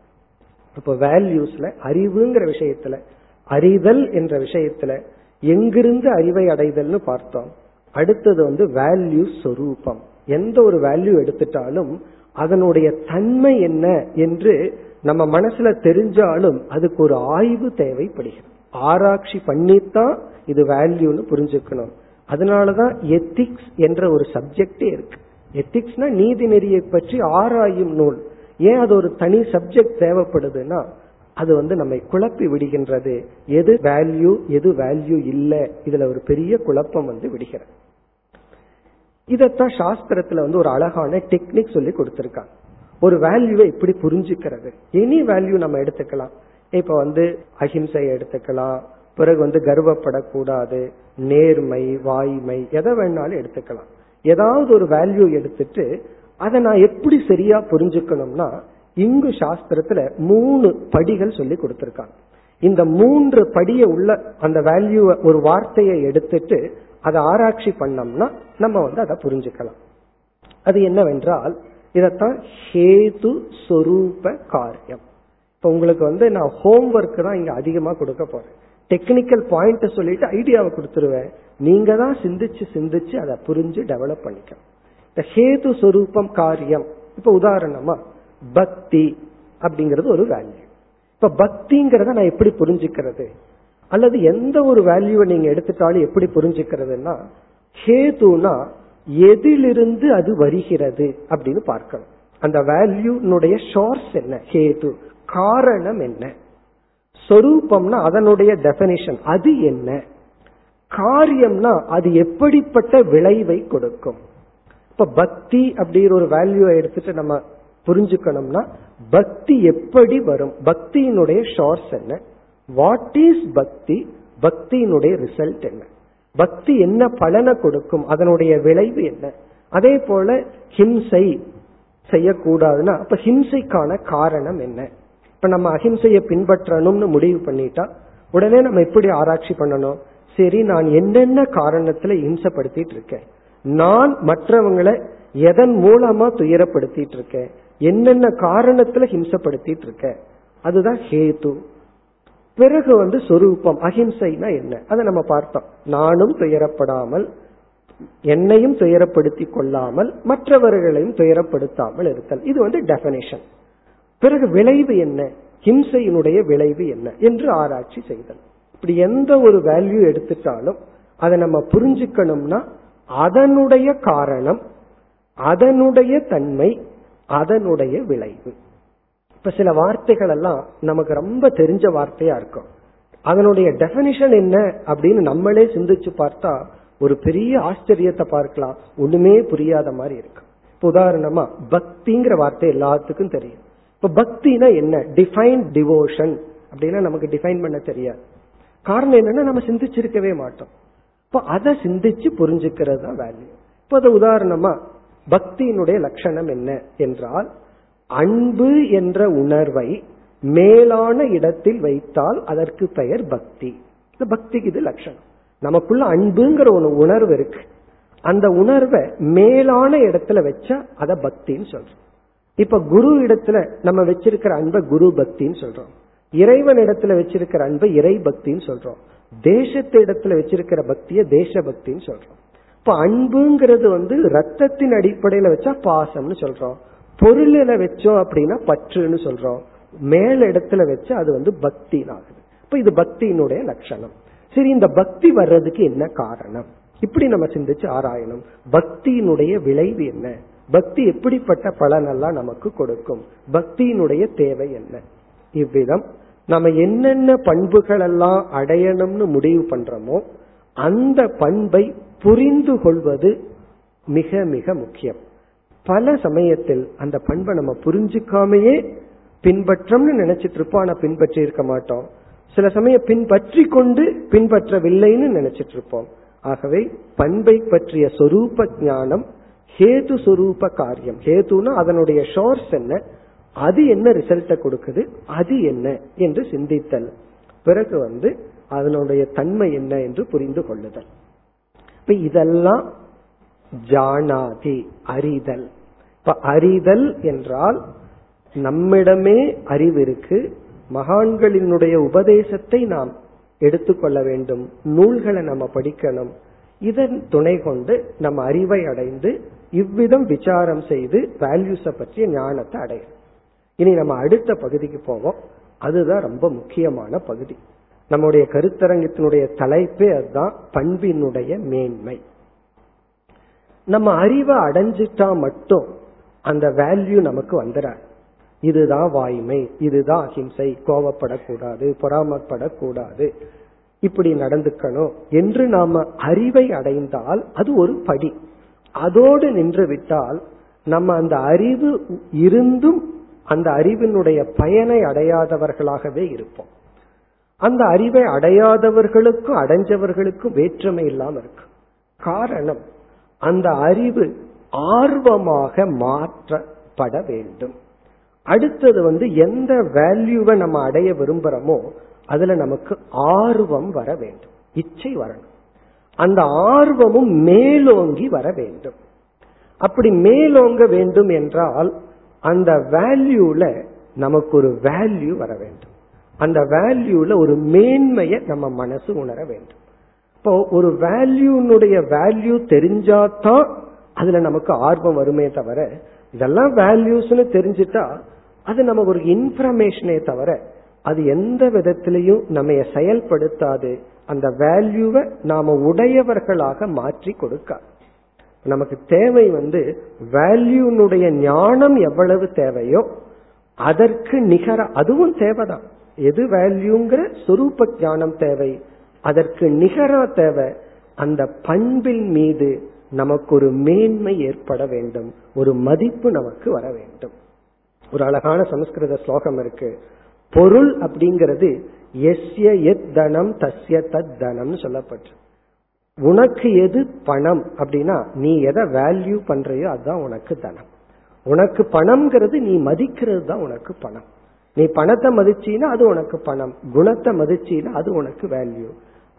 இப்ப வேல்யூஸ்ல அறிவுங்கிற விஷயத்துல அறிதல் என்ற விஷயத்துல எங்கிருந்து அறிவை அடைதல்னு பார்த்தோம். அடுத்தது வந்து வேல்யூ சொரூபம். எந்த ஒரு வேல்யூ எடுத்துட்டாலும் அதனுடைய தன்மை என்ன என்று நம்ம மனசுல தெரிஞ்சாலும் அதுக்கு ஒரு ஆய்வு தேவைப்படுகிறது. ஆராய்ச்சி பண்ணித்தான் இது வேல்யூன்னு புரிஞ்சுக்கணும். அதனாலதான் எத்திக்ஸ் என்ற ஒரு சப்ஜெக்டே இருக்கு. எத்திக்ஸ்னா நீதி நெறியை பற்றி ஆராயும் நூல். ஏன் அது ஒரு தனி சப்ஜெக்ட் தேவைப்படுதுன்னா அது வந்து நம்மை குழப்பி விடுகின்றது. எது வேல்யூ எது வேல்யூ இல்லை இதுல ஒரு பெரிய குழப்பம் வந்து விடுகிறது. இதத்தான் சாஸ்திரத்துல வந்து ஒரு அழகான டெக்னிக் சொல்லி கொடுத்திருக்காங்க. ஒரு வேல்யூவை எப்படி புரிஞ்சுக்கிறது. எனி வேல்யூ நம்ம எடுத்துக்கலாம். இப்ப வந்து அஹிம்சை எடுத்துக்கலாம். பிறகு வந்து கர்வப்படக்கூடாது. நேர்மை வாய்மை எதை வேணாலும் எடுத்துக்கலாம். ஏதாவது ஒரு வேல்யூ எடுத்துட்டு அதை நான் எப்படி சரியா புரிஞ்சுக்கணும்னா இங்கு சாஸ்திரத்துல மூணு படிகள் சொல்லி கொடுத்திருக்காங்க. இந்த மூன்று படிய உள்ள அந்த வேல்யூ ஒரு வார்த்தையை எடுத்துட்டு அதை ஆராய்ச்சி பண்ணோம்னா நம்ம வந்து அதை புரிஞ்சுக்கலாம். அது என்னவென்றால் இதத்தான் ஹேது சொரூப காரியம். இப்ப உங்களுக்கு வந்து நான் ஹோம்ஒர்க் தான் இங்க அதிகமா கொடுக்க போறேன். டெக்னிக்கல் பாயிண்ட் சொல்லிட்டு ஐடியாவை கொடுத்துருவேன். நீங்க தான் சிந்திச்சு சிந்திச்சு அதை புரிஞ்சு டெவலப் பண்ணிக்கணும். இந்த ஹேது சொரூபம் காரியம். இப்ப உதாரணமா பக்தி அப்படிங்கிறது ஒரு வேல்யூ இப்ப பக்திங்கிறத நான் எப்படி புரிஞ்சுக்கிறது? அல்லது எந்த ஒரு வேல்யூவை நீங்க எடுத்துட்டாலும் எப்படி புரிஞ்சுக்கிறதுனா ஹேதுனா எதிலிருந்து அது வருகிறது அப்படின்னு பார்க்கணும். அந்த வேல்யூனுடைய சோர்ஸ் என்ன? ஹேது. காரணம் என்ன? சொரூபம்னா அதனுடைய டெபனிஷன் அது என்ன? காரியம்னா அது எப்படிப்பட்ட விளைவை கொடுக்கும்? இப்ப பக்தி அப்படிங்கிற ஒரு வேல்யூவை எடுத்துட்டு நம்ம புரிஞ்சுக்கணும்னா பக்தி எப்படி வரும்? பக்தியினுடைய ஷார்ட்ஸ் என்ன? வாட் இஸ் பக்தி? பக்தியினுடைய ரிசல்ட் என்ன? பக்தி என்ன பலனை கொடுக்கும்? அதனுடைய விளைவு என்ன? அதே போல ஹிம்சை செய்யக்கூடாதுன்னா அப்ப ஹிம்சைக்கான காரணம் என்ன? இப்ப நம்ம அஹிம்சையை பின்பற்றணும்னு முடிவு பண்ணிட்டா உடனே நம்ம எப்படி ஆராய்ச்சி பண்ணணும். சரி நான் என்னென்ன காரணத்துல ஹிம்சப்படுத்திட்டு இருக்கேன்? நான் மற்றவங்களை எதன் மூலமா துயரப்படுத்திட்டு இருக்கேன்? என்னென்ன காரணத்துல ஹிம்சப்படுத்திட்டு இருக்கேன்? அதுதான் ஹேது. பிறகு வந்து சொரூபம் அஹிம்சைனா என்ன? அதை நம்ம பார்த்தோம். நானும் துயரப்படாமல் என்னையும் துயரப்படுத்தி கொள்ளாமல் மற்றவர்களையும் துயரப்படுத்தாமல் இருத்தல். இது வந்து டெபனிஷன் பிறகு விளைவு என்ன? ஹிம்சையினுடைய விளைவு என்ன? என்று ஆராய்ச்சி செய்தல். இப்படி எந்த ஒரு வேல்யூ எடுத்துட்டாலும் அதை நம்ம புரிஞ்சுக்கணும்னா அதனுடைய காரணம் அதனுடைய தன்மை அதனுடைய விளைவு. இப்ப சில வார்த்தைகள் எல்லாம் நமக்கு ரொம்ப தெரிஞ்ச வார்த்தையா இருக்கும். அதனுடைய டெபனிஷன் என்ன அப்படின்னு நம்மளே சிந்திச்சு பார்த்தா ஒரு பெரிய ஆச்சரியத்தை பார்க்கலாம். ஒண்ணுமே புரியாத மாதிரி இருக்கு. உதாரணமா பக்திங்கிற வார்த்தை எல்லாத்துக்கும் தெரியும். இப்ப பக்தினா என்ன? டிஃபைன் டிவோஷன் அப்படின்னா நமக்கு டிஃபைன் பண்ண தெரியாது. காரணம் என்னன்னா நம்ம சிந்திச்சிருக்கவே மாட்டோம். இப்போ அதை சிந்திச்சு புரிஞ்சுக்கிறது தான் வேல்யூ இப்போ அது உதாரணமா பக்தியினுடைய லட்சணம் என்ன என்றால் அன்பு என்ற உணர்வை மேலான இடத்தில் வைத்தால் அதற்கு பெயர் பக்தி. இந்த பக்திக்கு இது லட்சணம். நமக்குள்ள அன்புங்கிற ஒரு உணர்வு இருக்கு. அந்த உணர்வை மேலான இடத்துல வச்சா அத பக்தின்னு சொல்றோம். இப்ப குரு இடத்துல நம்ம வச்சிருக்கிற அன்பை குரு பக்தின்னு சொல்றோம். இறைவன் இடத்துல வச்சிருக்கிற அன்பை இறை பக்தின்னு சொல்றோம். தேசத்து இடத்துல வச்சிருக்கிற பக்திய தேச பக்தின்னு சொல்றோம். இப்ப அன்புங்கிறது வந்து ரத்தத்தின் அடிப்படையில வச்சா பாசம்னு சொல்றோம். பொருளில வச்சோம் அப்படின்னா பற்றுன்னு சொல்றோம். மேல் இடத்துல வச்சு அது வந்து பக்தி ஆகுது இப்ப இது பக்தியினுடைய லட்சணம். சரி இந்த பக்தி வர்றதுக்கு என்ன காரணம்? இப்படி நம்ம சிந்திச்சு ஆராயணும். பக்தியினுடைய விளைவு என்ன? பக்தி எப்படிப்பட்ட பலனெல்லாம் நமக்கு கொடுக்கும்? பக்தியினுடைய தேவை என்ன? இவ்விதம் நம்ம என்னென்ன பண்புகள் எல்லாம் அடையணும்னு முடிவு பண்றோமோ அந்த பண்பை புரிந்து கொள்வது மிக மிக முக்கியம். பல சமயத்தில் அந்த பண்பை நம்ம புரிஞ்சுக்காமையே பின்பற்றம்னு நினைச்சிட்டு இருப்போம் ஆனா பின்பற்றி இருக்க மாட்டோம். சில சமயம் பின்பற்றி கொண்டு பின்பற்றவில்லைன்னு நினைச்சிட்டு இருப்போம். ஆகவே பண்பை பற்றிய சொரூப ஞானம் ஹேது சொரூப காரியம். ஹேதுனா அதனுடைய ஷோர்ஸ் என்ன அது என்ன ரிசல்ட்டை கொடுக்குது அது என்ன என்று சிந்தித்தல். பிறகு வந்து அதனுடைய தன்மை என்ன என்று புரிந்து கொள்ளுதல். இப்ப இதெல்லாம் ஜானாதி அறிதல். இப்ப அறிதல் என்றால் நம்மிடமே அறிவு இருக்கு மகான்களினுடைய உபதேசத்தை நாம் எடுத்துக்கொள்ள வேண்டும் நூல்களை நம்ம படிக்கணும். இதன் துணை கொண்டு நம்ம அறிவை அடைந்து இவ்விதம் விசாரம் செய்து வேல்யூஸை பற்றிய ஞானத்தை அடையும் இனி நம்ம அடுத்த பகுதிக்கு போவோம். அதுதான் ரொம்ப முக்கியமான பகுதி. நம்முடைய கருத்தரங்கத்தினுடைய தலைப்பே அதுதான் பண்பினுடைய மேன்மை. நம்ம அறிவை அடைஞ்சிட்டா மட்டும் அந்த வேல்யூ நமக்கு வந்துடாது. இதுதான் வாய்மை இதுதான் அஹிம்சை கோவப்படக்கூடாது பொறாமப்படக்கூடாது. இப்படி நடந்துக்கணும் என்று நாம அறிவை அடைந்தால் அது ஒரு படி. அதோடு நின்று விட்டால் நம்ம அந்த அறிவு இருந்தும் அந்த அறிவினுடைய பயனை அடையாதவர்களாகவே இருப்போம். அந்த அறிவை அடையாதவர்களுக்கும் அடைஞ்சவர்களுக்கும் வேற்றுமை இல்லாம இருக்கு. காரணம் அந்த அறிவு ஆர்வமாக மாற்றப்பட வேண்டும். அடுத்தது வந்து எந்த வேல்யூவை நம்ம அடைய விரும்புறோமோ அதுல நமக்கு ஆர்வம் வர வேண்டும். இச்சை வரணும். அந்த ஆர்வமும் மேலோங்கி வர வேண்டும். அப்படி மேலோங்க வேண்டும் என்றால் அந்த வேல்யூல நமக்கு ஒரு வேல்யூ வர வேண்டும். அந்த வேல்யூல ஒரு மேன்மையை நம்ம மனசு உணர வேண்டும். இப்போ ஒரு வேல்யூனுடைய வேல்யூ தெரிஞ்சாதான் அதுல நமக்கு ஆர்வம் வருமே தவிர இதெல்லாம் வேல்யூஸ்னு தெரிஞ்சிட்டா அது நமக்கு ஒரு இன்ஃபர்மேஷனே தவிர அது எந்த விதத்திலையும் நம்ம செயல்படுத்தாது. அந்த வேல்யூவை நாம உடையவர்களாக மாற்றி கொடுக்க. நமக்கு தேவை வந்து வேல்யூனுடைய ஞானம் எவ்வளவு தேவையோ அதற்கு நிகர அதுவும் தேவைதான். எது வேல்யூங்கிற சொரூப ஞானம் தேவை? அதற்கு நிகரா தேவை அந்த பண்பின் மீது நமக்கு ஒரு மேன்மை ஏற்பட வேண்டும். ஒரு மதிப்பு நமக்கு வர வேண்டும். ஒரு அழகான சமஸ்கிருத ஸ்லோகம் இருக்கு. பொருள் அப்படிங்கிறது எஸ்ய எத் தனம் தஸ்ய தத் தனம் சொல்லப்பட்டு. உனக்கு எது பணம் அப்படின்னா நீ எதை வேல்யூ பண்றையோ அதுதான் உனக்கு தனம். உனக்கு பணம்ங்கிறது நீ மதிக்கிறது தான் உனக்கு பணம். நீ பணத்தை மதிச்சீனா அது உனக்கு பணம். குணத்தை மதிச்சீனா அது உனக்கு வேல்யூ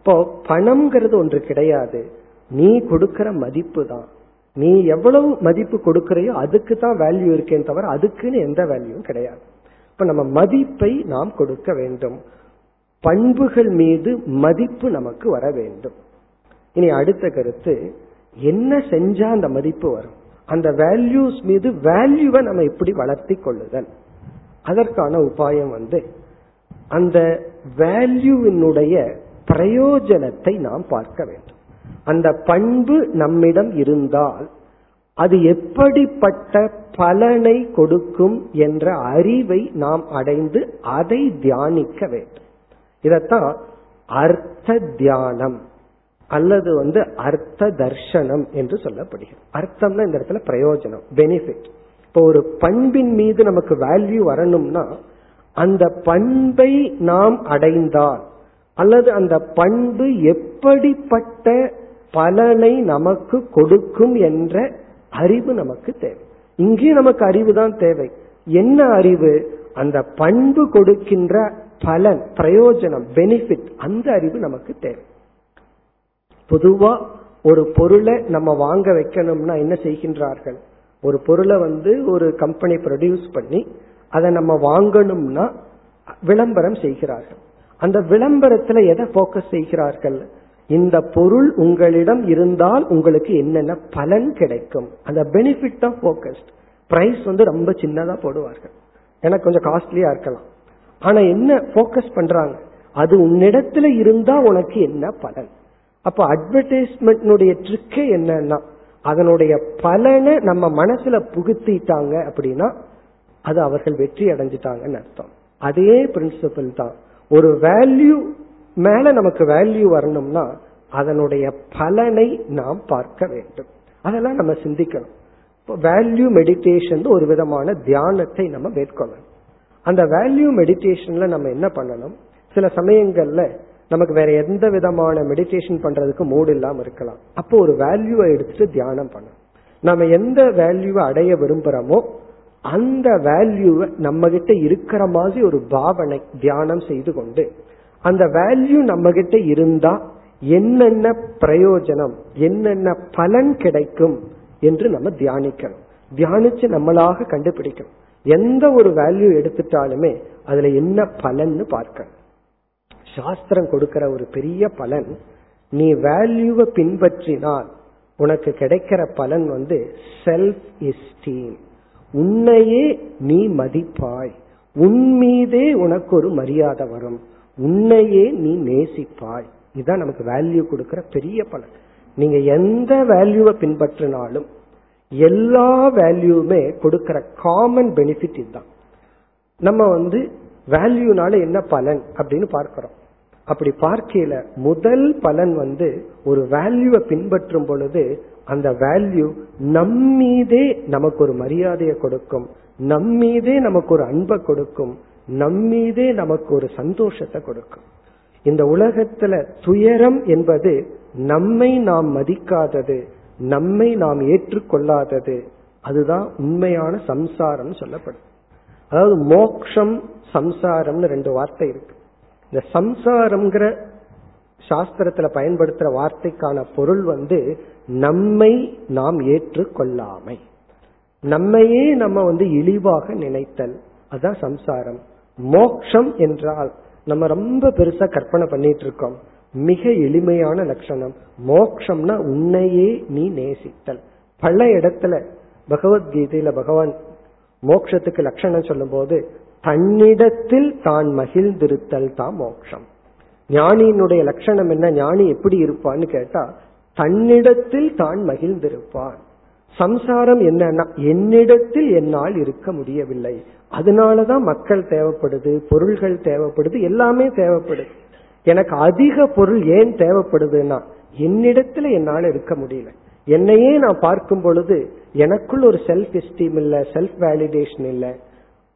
இப்போ பணம்ங்கிறது ஒன்று கிடையாது. நீ கொடுக்கிற மதிப்பு தான். நீ எவ்வளவு மதிப்பு கொடுக்கறையோ அதுக்கு தான் வேல்யூ இருக்கேன்னு தவிர அதுக்குன்னு எந்த வேல்யூவும் கிடையாது. இப்ப நம்ம மதிப்பை நாம் கொடுக்க வேண்டும். பண்புகள் மீது மதிப்பு நமக்கு வர வேண்டும். இனி அடுத்த கருத்து என்ன செஞ்சா அந்த மதிப்பு வரும்? அந்த வேல்யூஸ் மீது வேல்யூவை நம்ம எப்படி வளர்த்தி கொள்ளுதல். அதற்கான உபாயம் வந்து அந்த வேல்யூவினுடைய பிரயோஜனத்தை நாம் பார்க்க வேண்டும். அந்த பண்பு நம்மிடம் இருந்தால் அது எப்படிப்பட்ட பலனை கொடுக்கும் என்ற அறிவை நாம் அடைந்து அதை தியானிக்க வேண்டும். இதத்தான் அர்த்த தியானம் அல்லது வந்து அர்த்த தர்ஷனம் என்று சொல்லப்படுகிறது. அர்த்தம்னா இந்த இடத்துல பிரயோஜனம் பெனிஃபிட் இப்போ ஒரு பண்பின் மீது நமக்கு வேல்யூ வரணும்னா அந்த பண்பை நாம் அடைந்தால் அல்லது அந்த பண்பு எப்படிப்பட்ட பலனை நமக்கு கொடுக்கும் என்ற அறிவு நமக்கு தேவை. இங்கேயும் நமக்கு அறிவு தான் தேவை. என்ன அறிவு? அந்த பண்பு கொடுக்கின்ற பலன் பிரயோஜனம் பெனிஃபிட் அந்த அறிவு நமக்கு தேவை. பொதுவா ஒரு பொருளை நம்ம வாங்க வைக்கணும்னா என்ன செய்கின்றார்கள்? ஒரு பொருளை வந்து ஒரு கம்பெனி ப்ரொடியூஸ் பண்ணி அதை நம்ம வாங்கணும்னா விளம்பரம் செய்கிறார்கள். அந்த விளம்பரத்துல எதை போக்கஸ் செய்கிறார்கள்? இந்த பொருள் உங்களிடம் இருந்தால் உங்களுக்கு என்னென்ன பலன் கிடைக்கும்? அந்த பெனிஃபிட் ஆஃப் போக்கஸ்ட் பிரைஸ் வந்து ரொம்ப சின்னதா போடுவார்கள். எனக்கு கொஞ்சம் காஸ்ட்லியா இருக்கலாம். ஆனா என்ன போக்கஸ் பண்றாங்க? அது உன்னிடத்துல இருந்தா உனக்கு என்ன பலன்? அப்ப அட்வர்டைஸ்மெண்ட்னுடைய ட்ரிக்கே என்னன்னா அதனுடைய பலனை நம்ம மனசுல புகுத்திட்டாங்க அப்படின்னா அது அவர்கள் வெற்றி அடைஞ்சிட்டாங்கன்னு அர்த்தம். அதே பிரின்சிபல் தான். ஒரு வேல்யூ மேல நமக்கு வேல்யூ வரணும்னா அதனுடைய பலனை நாம் பார்க்க வேண்டும். அதெல்லாம் நம்ம சிந்திக்கணும். இப்போ வேல்யூ மெடிடேஷன் ஒரு விதமான தியானத்தை நம்ம மேற்கொள்ளணும். அந்த வேல்யூ மெடிடேஷன்ல நம்ம என்ன பண்ணணும்? சில சமயங்கள்ல நமக்கு வேற எந்த விதமான மெடிடேஷன் பண்றதுக்கு மூடு இல்லாம இருக்கலாம். அப்போ ஒரு வேல்யூவை எடுத்துட்டு தியானம் பண்ணணும். நம்ம எந்த வேல்யூவை அடைய விரும்புறோமோ அந்த வேல்யூவை நம்ம கிட்ட இருக்கிற மாதிரி ஒரு பாவனை தியானம் செய்து கொண்டு அந்த வேல்யூ நம்ம கிட்ட இருந்தா என்னென்ன பிரயோஜனம் என்னென்ன பலன் கிடைக்கும் என்று நம்ம தியானிக்கணும். தியானிச்சு நம்மளாக கண்டுபிடிக்கணும். எந்த ஒரு வேல்யூ எடுத்துட்டாலுமே அதுல என்ன பலன்னு பார்க்கணும். சாஸ்திரம் கொடுக்கிற ஒரு பெரிய பலன் நீ வேல்யூவை பின்பற்றினால் உனக்கு கிடைக்கிற பலன் வந்து செல்ஃப் எஸ்டீம் உன்னையே நீ மதிப்பாய். உன் மீதே உனக்கு ஒரு மரியாதை வரும். உன்னையே நீ நேசிப்பாய். இதுதான் நமக்கு வேல்யூ கொடுக்கிற பெரிய பலன். நீங்க எந்த வேல்யூவை பின்பற்றினாலும் எல்லா வேல்யூவுமே கொடுக்கிற காமன் பெனிஃபிட் இதுதான். நம்ம வந்து வேல்யூனால என்ன பலன் அப்படின்னு பார்க்கிறோம். அப்படி பார்க்கையில முதல் பலன் வந்து ஒரு வேல்யூவை பின்பற்றும் பொழுது அந்த வேல்யூ நம்மீதே நமக்கு ஒரு மரியாதையை கொடுக்கும். நம்மீதே நமக்கு ஒரு அன்பை கொடுக்கும். நம்மீதே நமக்கு ஒரு சந்தோஷத்தை கொடுக்கும். இந்த உலகத்துல துயரம் என்பது நம்மை நாம் மதிக்காதது நம்மை நாம் ஏற்றுக்கொள்ளாதது அதுதான் உண்மையான சம்சாரம் சொல்லப்படும். அதாவது மோக்ஷம் சம்சாரம்னு ரெண்டு வார்த்தை இருக்கு. இந்த சம்சாரம்ங்கிற சாஸ்திரத்துல பயன்படுத்துற வார்த்தைக்கான பொருள் வந்து நம்மை நாம் ஏற்றுக்கொள்ளாமை. நம்மையே நம்ம வந்து இழிவாக நினைத்தல் அதுதான் சம்சாரம். மோக்ஷம் என்றால் நம்ம ரொம்ப பெருசா கற்பனை பண்ணிட்டு இருக்கோம் மிக எளிமையான லட்சணம். மோக்ஷம்னா உன்னையே நீ நேசித்தல். பல இடத்துல பகவத்கீதையில பகவான் மோக்ஷத்துக்கு லட்சணம் சொல்லும் போது தன்னிடத்தில் தான் மகிழ்ந்திருத்தல் தான் மோக்ஷம். ஞானியினுடைய லட்சணம் என்ன? ஞானி எப்படி இருப்பான்னு கேட்டா தன்னிடத்தில் தான் மகிழ்ந்திருப்பான். சம்சாரம் என்னன்னா என்னிடத்தில் என்னால் இருக்க முடியவில்லை. அதனாலதான் மக்கள் தேவைப்படுது பொருள்கள் தேவைப்படுது எல்லாமே தேவைப்படுது. எனக்கு அதிக பொருள் ஏன் தேவைப்படுதுன்னா என்னிடத்துல என்னால் இருக்க முடியல. என்னையே நான் பார்க்கும் பொழுது எனக்குள் ஒரு செல்ஃப் எஸ்டீம் இல்ல செல்ஃப் வேலிடேஷன் இல்ல.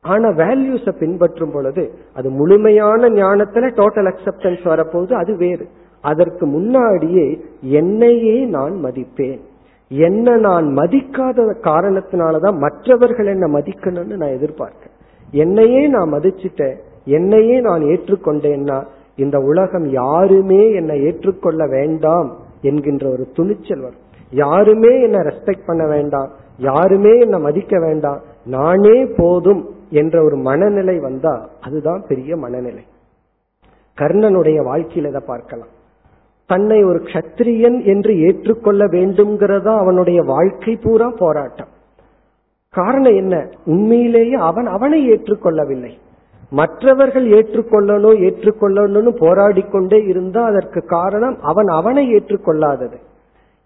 ஆனா வேல்யூஸ பின்பற்றும் பொழுது அது முழுமையான ஞானத்துல டோட்டல் அக்செப்டன்ஸ் வரப்போகுது அது வேறு. அதற்கு முன்னாடியே என்னையே நான் மதிப்பேன். என்ன நான் மதிக்காத காரணத்தினாலதான் மற்றவர்கள் என்ன மதிக்கணும்னு நான் எதிர்பார்க்கிறேன் என்னையே நான் மதிச்சுட்டேன். என்னையே நான் ஏற்றுக்கொண்டேன்னா இந்த உலகம் யாருமே என்னை ஏற்றுக்கொள்ள வேண்டாம் என்கின்ற ஒரு துணிச்சல் வரும். யாருமே என்ன ரெஸ்பெக்ட் பண்ண வேண்டாம். யாருமே என்ன மதிக்க வேண்டாம். நானே போதும் என்ற ஒரு மனநிலை வந்தா அதுதான் பெரிய மனநிலை. கர்ணனுடைய வாழ்க்கையில இதை பார்க்கலாம். தன்னை ஒரு கத்திரியன் என்று ஏற்றுக்கொள்ள வேண்டும்ங்கிறதா அவனுடைய வாழ்க்கை பூரா போராட்டம். காரணம் என்ன? உண்மையிலேயே அவன் அவனை ஏற்றுக்கொள்ளவில்லை. மற்றவர்கள் ஏற்றுக்கொள்ளணும் ஏற்றுக்கொள்ளணும்னு போராடி கொண்டே இருந்தா அதற்கு காரணம் அவன் அவனை ஏற்றுக்கொள்ளாதது.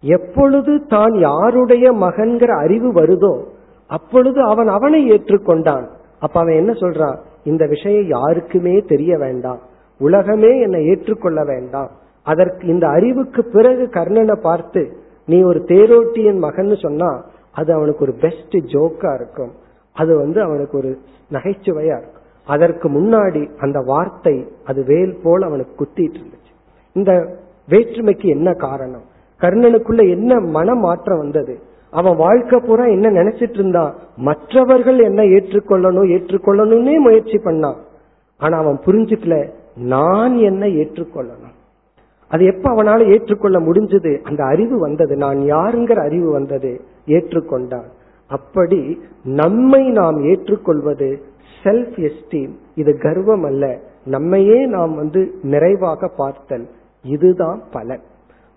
எப்பொழுது தான் யாருடைய மகன்கிற அறிவு வருதோ அப்பொழுது அவன் அவனை ஏற்றுக்கொண்டான். அப்ப அவன் என்ன சொல்றான்? இந்த விஷயம் யாருக்குமே தெரிய வேண்டாம். உலகமே என்னை ஏற்றுக்கொள்ள வேண்டாம். அதற்கு இந்த அறிவுக்கு பிறகு கர்ணனை பார்த்து நீ ஒரு தேரோட்டியன் மகன் சொன்னா அது அவனுக்கு ஒரு பெஸ்ட் ஜோக்கா இருக்கும். அது வந்து அவனுக்கு ஒரு நகைச்சுவையா இருக்கும். அதற்கு முன்னாடி அந்த வார்த்தை அது வேல் போல் அவனுக்கு குத்திட்டு இருந்துச்சு. இந்த வேற்றுமைக்கு என்ன காரணம்? கர்ணனுக்குள்ள என்ன மன மாற்றம் வந்தது? அவன் வாழ்க்கை பூரா என்ன நினைச்சிட்டு இருந்தான் மற்றவர்கள் என்ன ஏற்றுக்கொள்ளணும் ஏற்றுக்கொள்ளணும்னே முயற்சி பண்ணான். ஆனா அவன் புரிஞ்சுக்கல நான் என்ன ஏற்றுக்கொள்ளணும். அது எப்ப அவனால ஏற்றுக்கொள்ள முடிஞ்சது? அந்த அறிவு வந்தது. நான் யாருங்கிற அறிவு வந்தது? ஏற்றுக்கொண்டான். அப்படி நம்மை நாம் ஏற்றுக்கொள்வது செல்ஃப் எஸ்டீம் இது கர்வம் அல்ல. நம்மையே நாம் வந்து நிறைவாக பார்த்தல். இதுதான் பலன்.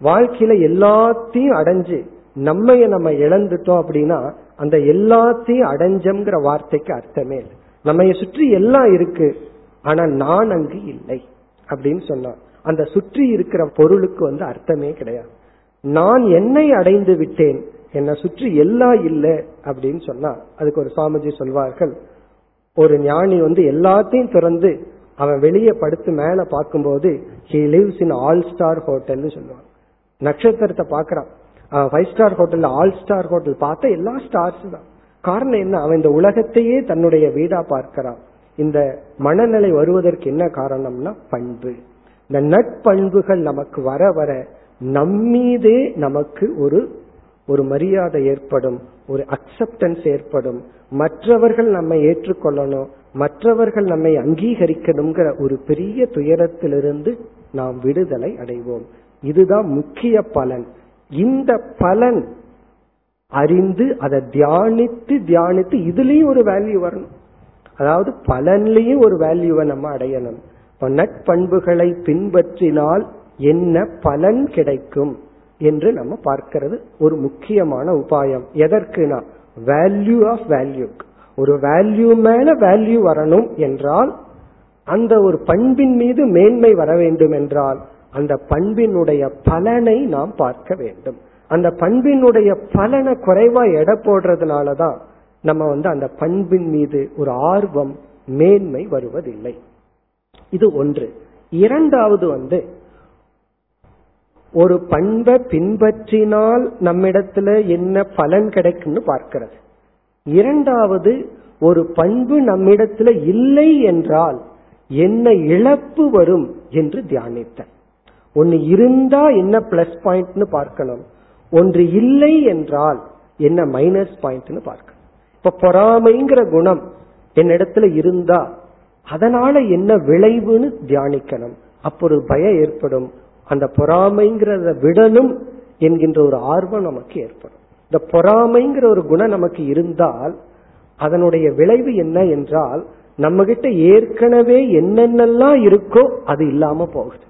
வாழ்க்கையில எல்லாத்தையும் அடைஞ்சு நம்மைய நம்ம இழந்துட்டோம் அப்படின்னா அந்த எல்லாத்தையும் அடைஞ்சம்ங்கிற வார்த்தைக்கு அர்த்தமே இல்லை. நம்மைய சுற்றி எல்லாம் இருக்கு. ஆனா நான் அங்கு இல்லை அப்படின்னு சொன்னான். அந்த சுற்றி இருக்கிற பொருளுக்கு வந்து அர்த்தமே கிடையாது. நான் என்னை அடைந்து விட்டேன். என்னை சுற்றி எல்லாம் இல்லை அப்படின்னு சொன்னா அதுக்கு ஒரு சுவாமிஜி சொல்வார்கள் ஒரு ஞானி வந்து எல்லாத்தையும் திறந்து அவன் வெளியே படுத்து மேல பார்க்கும்போது he lives in all star ஹோட்டல்னு சொல்லுவான் நட்சத்திரத்தை பார்க்கறான். அவன் ஃபைவ் ஸ்டார் ஹோட்டல்ல ஆல் ஸ்டார் ஹோட்டல் பார்த்தா எல்லா ஸ்டார்ஸ் தான். காரணம் என்ன? அவன் இந்த உலகத்தையே தன்னுடைய வீடா பார்க்கிறான். இந்த மனநிலை வருவதற்கு என்ன காரணம்னா பண்பு. இந்த நட்பண்புகள் நமக்கு வர வர நம்மீதே நமக்கு ஒரு ஒரு மரியாதை ஏற்படும் ஒரு அக்செப்டன்ஸ் ஏற்படும். மற்றவர்கள் நம்மை ஏற்றுக்கொள்ளணும் மற்றவர்கள் நம்மை அங்கீகரிக்கணுங்கிற ஒரு பெரிய துயரத்திலிருந்து நாம் விடுதலை அடைவோம். இதுதான் முக்கிய பலன். இந்த பலன் அறிந்து அதை தியானித்து தியானித்து இதுலயும் ஒரு வேல்யூ வரணும். அதாவது பலன்லயும் ஒரு வேல்யூவை நம்ம அடையணும். இப்ப நட்பண்புகளை பின்பற்றினால் என்ன பலன் கிடைக்கும் என்று நம்ம பார்க்கிறது ஒரு முக்கியமான உபாயம். எதற்குனா வேல்யூ ஆஃப் வேல்யூ ஒரு வேல்யூ மேல வேல்யூ வரணும் என்றால் அந்த ஒரு பண்பின் மீது மேன்மை வர வேண்டும் என்றால் அந்த பண்பினுடைய பலனை நாம் பார்க்க வேண்டும். அந்த பண்பினுடைய பலனை குறைவா எடை போடுறதுனாலதான் நம்ம வந்து அந்த பண்பின் மீது ஒரு ஆர்வம் மேன்மை வருவதில்லை. இது ஒன்று. இரண்டாவது வந்து ஒரு பண்பை பின்பற்றினால் நம்மிடத்துல என்ன பலன் கிடைக்கும்னு பார்க்கிறது. இரண்டாவது ஒரு பண்பு நம்மிடத்துல இல்லை என்றால் என்ன இழப்பு வரும் என்று தியானித்த ஒன்னு இருந்தா என்ன பிளஸ் பாயிண்ட்னு பார்க்கணும். ஒன்று இல்லை என்றால் என்ன மைனஸ் பாயிண்ட்னு பார்க்கணும். இப்ப பொறாமைங்கிற குணம் என்னிடத்துல இருந்தா அதனால என்ன விளைவுன்னு தியானிக்கணும். அப்போ ஒரு பயம் ஏற்படும். அந்த பொறாமைங்கிறத விடணும் என்கின்ற ஒரு ஆர்வம் நமக்கு ஏற்படும். இந்த பொறாமைங்கிற ஒரு குணம் நமக்கு இருந்தால் அதனுடைய விளைவு என்ன என்றால் நம்ம கிட்ட ஏற்கனவே என்னென்னலாம் இருக்கோ அது இல்லாம போகுது.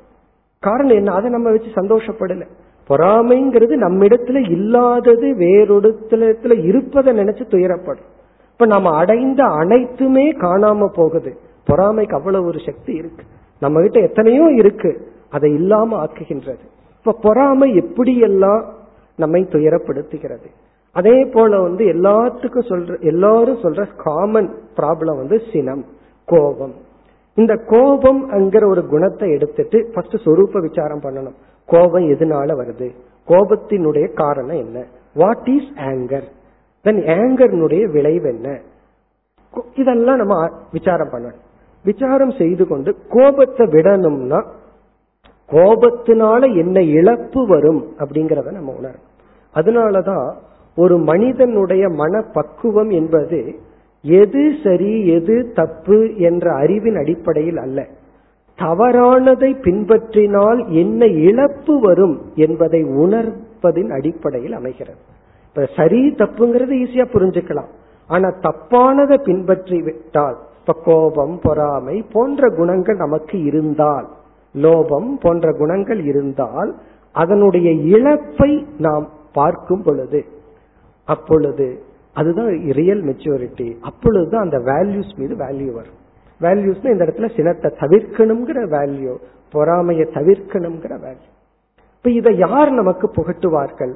காரணம் என்ன? அதை நம்ம வச்சு சந்தோஷப்படல. பொறாமைங்கிறது நம்மிடத்துல இல்லாதது வேறொடத்துல இருப்பதை நினைச்சு துயரப்படும். இப்ப நம்ம அடைந்த அனைத்துமே காணாம போகுது. பொறாமைக்கு அவ்வளவு ஒரு சக்தி இருக்கு. நம்ம கிட்ட எத்தனையோ இருக்கு. அதை இல்லாம ஆக்குகின்றது. இப்ப பொறாமை எப்படியெல்லாம் நம்மை துயரப்படுத்துகிறது? அதே போல வந்து எல்லாத்துக்கும் சொல்ற எல்லாரும் சொல்ற காமன் ப்ராப்ளம் வந்து சினம் கோபம். இந்த கோபம் அங்கிற ஒரு குணத்தை எடுத்துட்டு ஃபர்ஸ்ட் சொரூப விசாரம் பண்ணணும். கோபம் எதனால வருது? கோபத்தினுடைய காரணம் என்ன? வாட் இஸ் ஆங்கர் தென் ஆங்கர்னுடைய விளைவு என்ன? இதெல்லாம் நம்ம விசாரம் பண்ணணும். விசாரம் செய்து கொண்டு கோபத்தை விடணும்னா கோபத்தினால என்ன இழப்பு வரும் அப்படிங்கறத நம்ம உணரணும். அதனாலதான் ஒரு மனிதனுடைய மன பக்குவம் என்பது எது சரி எது தப்பு என்ற அறிவின் அடிப்படையில் அல்ல. தவறானதை பின்பற்றினால் என்ன இழப்பு வரும் என்பதை உணர்ப்பதின் அடிப்படையில் அமைகிறது. இப்ப சரி தப்புங்கிறது ஈஸியா புரிஞ்சுக்கலாம். ஆனா தப்பானதை பின்பற்றி விட்டால் இப்ப கோபம் பொறாமை போன்ற குணங்கள் நமக்கு இருந்தால் லோபம் போன்ற குணங்கள் இருந்தால் அதனுடைய இழப்பை நாம் பார்க்கும் பொழுது அப்பொழுது அதுதான் ரியல் மெச்சூரிட்டி அப்பொழுது அந்த வேல்யூஸ் மீது வேல்யூ வரும். வேல்யூஸ்னா இந்த இடத்துல சினத்தை தவிர்க்கணுங்கிற வேல்யூ பொறாமையை தவிர்க்கணுங்கிற வேல்யூ இப்ப இதை யார் நமக்கு புகட்டுவார்கள்?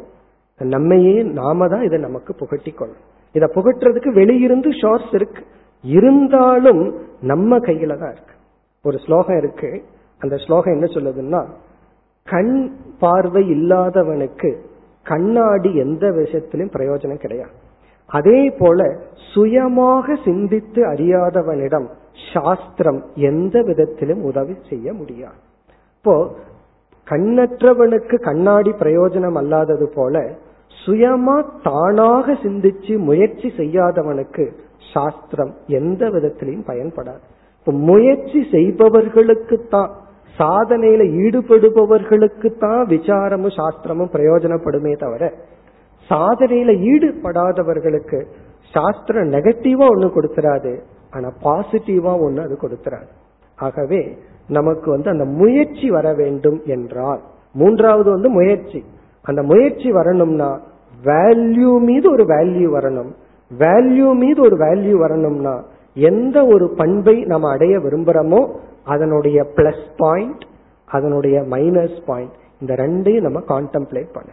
நம்மையே நாம தான் இதை நமக்கு புகட்டி கொள்ளும் இதை புகட்டுறதுக்கு வெளியிருந்து ஷோர்ஸ் இருக்கு. இருந்தாலும் நம்ம கையில தான் இருக்கு. ஒரு ஸ்லோகம் இருக்கு. அந்த ஸ்லோகம் என்ன சொல்லுதுன்னா கண் பார்வை இல்லாதவனுக்கு கண்ணாடி எந்த விஷயத்திலும் பிரயோஜனம் கிடையாது. அதே போல சுயமாக சிந்தித்து அறியாதவனிடம் சாஸ்திரம் எந்த விதத்திலும் உதவி செய்ய முடியாது. இப்போ கண்ணற்றவனுக்கு கண்ணாடி பிரயோஜனம் அல்லாதது போல சுயமா தானாக சிந்திச்சு முயற்சி செய்யாதவனுக்கு சாஸ்திரம் எந்த விதத்திலையும் பயன்படாது. இப்ப முயற்சி செய்பவர்களுக்கு தான் சாதனையில ஈடுபடுபவர்களுக்கு தான் விசாரமும் சாஸ்திரமும் பிரயோஜனப்படுமே தவிர சாதனையில ஈடுபடாதவர்களுக்கு சாஸ்திரம் நெகட்டிவா ஒண்ணு கொடுத்துறாது ஆனா பாசிட்டிவா ஒண்ணு அது கொடுத்துறாது. ஆகவே நமக்கு வந்து அந்த முயற்சி வர வேண்டும் என்றால் மூன்றாவது வந்து முயற்சி. அந்த முயற்சி வரணும்னா வேல்யூ மீது ஒரு வேல்யூ வரணும். வேல்யூ மீது ஒரு வேல்யூ வரணும்னா எந்த ஒரு பண்பை நம்ம அடைய விரும்புறோமோ அதனுடைய பிளஸ் பாயிண்ட் அதனுடைய மைனஸ் பாயிண்ட் இந்த ரெண்டையும் நம்ம கான்டெம்ப்ளேட் பண்ண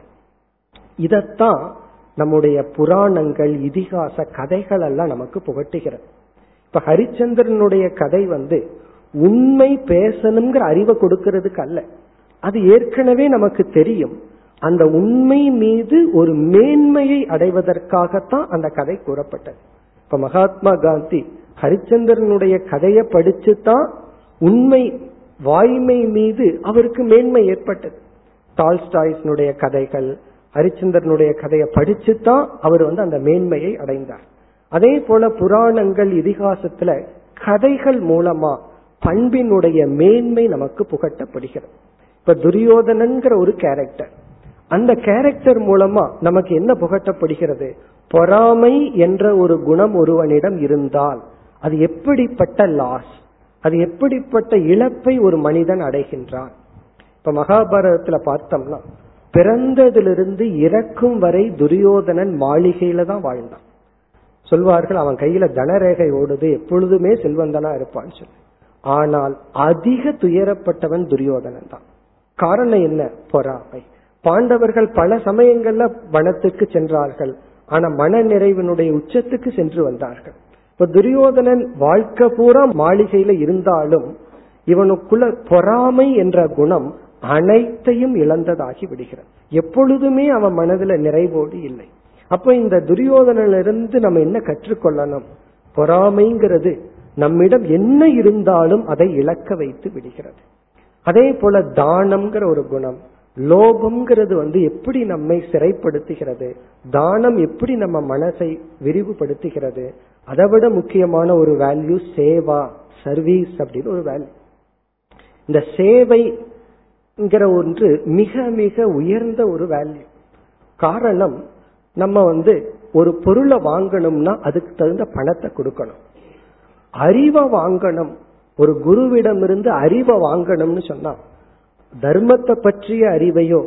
இதத்தான் நம்முடைய புராணங்கள் இதிகாச கதைகள் எல்லாம் நமக்கு புகட்டுகிறது. இப்ப ஹரிச்சந்திரனுடைய கதை வந்து உண்மை பேசணுங்கிற அறிவை கொடுக்கறதுக்கு அல்ல. அது ஏற்கனவே நமக்கு தெரியும். அந்த உண்மை மீது ஒரு மேன்மையை அடைவதற்காகத்தான் அந்த கதை கூறப்பட்டது. இப்ப மகாத்மா காந்தி ஹரிச்சந்திரனுடைய கதையை படிச்சுதான் உண்மை வாய்மை மீது அவருக்கு மேன்மை ஏற்பட்டது. டால்ஸ்டாய்ஸ்னுடைய கதைகள் ஹரிச்சந்திரனுடைய கதையை படிச்சுதான் அவர் வந்து அந்த மேன்மையை அடைந்தார். அதே போல புராணங்கள் இதிகாசத்துல கதைகள் மூலமா பண்பினுடைய மேன்மை நமக்கு புகட்டப்படுகிறது. இப்ப துரியோதனன்கிற ஒரு கேரக்டர் அந்த கேரக்டர் மூலமா நமக்கு என்ன புகட்டப்படுகிறது? பொறாமை என்ற ஒரு குணம் ஒருவனிடம் இருந்தால் அது எப்படிப்பட்ட லாஸ் அது எப்படிப்பட்ட இழப்பை ஒரு மனிதன் அடைகின்றான்? இப்ப மகாபாரதத்துல பார்த்தோம்னா பிறந்ததிலிருந்து இறக்கும் வரை துரியோதனன் மாளிகையில தான் வாழ்ந்தான். சொல்வார்கள் அவன் கையில தனரேகை ஓடுது எப்பொழுதுமே செல்வந்தனா இருப்பான்னு சொல்லி. ஆனால் அதிக துயரப்பட்டவன் துரியோதனன் தான். காரணம் என்ன? பொறாமை. பாண்டவர்கள் பல சமயங்கள்ல வனத்துக்கு சென்றார்கள். ஆனா மன நிறைவினுடைய உச்சத்துக்கு சென்று வந்தார்கள். இப்ப துரியோதனன் வாழ்க்கை பூரா மாளிகையில இருந்தாலும் இவனுக்குள்ள பொறாமை என்ற குணம் அனைத்தையும் இழந்ததாகி விடுகிறது. எப்பொழுதுமே அவன் மனதுல நிறைவோடு இல்லை. அப்ப இந்த துரியோதனிலிருந்து நம்ம என்ன கற்றுக்கொள்ளணும்? பொறாமைங்கிறது நம்மிடம் என்ன இருந்தாலும் அதை இழக்க வைத்து விடுகிறது. அதே போல தானம்ங்கிற ஒரு குணம். லோபம்ங்கிறது வந்து எப்படி நம்மை சிறைப்படுத்துகிறது? தானம் எப்படி நம்ம மனசை விரிவுபடுத்துகிறது? அதை விட முக்கியமான ஒரு வேல்யூ சேவா சர்வீஸ் அப்படின்னு ஒரு வேல்யூ இந்த சேவைங்கிற ஒன்று மிக மிக உயர்ந்த ஒரு வேல்யூ காரணம் நம்ம வந்து ஒரு பொருளை வாங்கணும்னா அதுக்கு தகுந்த பணத்தை கொடுக்கணும். அறிவை வாங்கணும். ஒரு குருவிடமிருந்து அறிவை வாங்கணும்னு சொன்னா தர்மத்தை பற்றிய அறிவையோ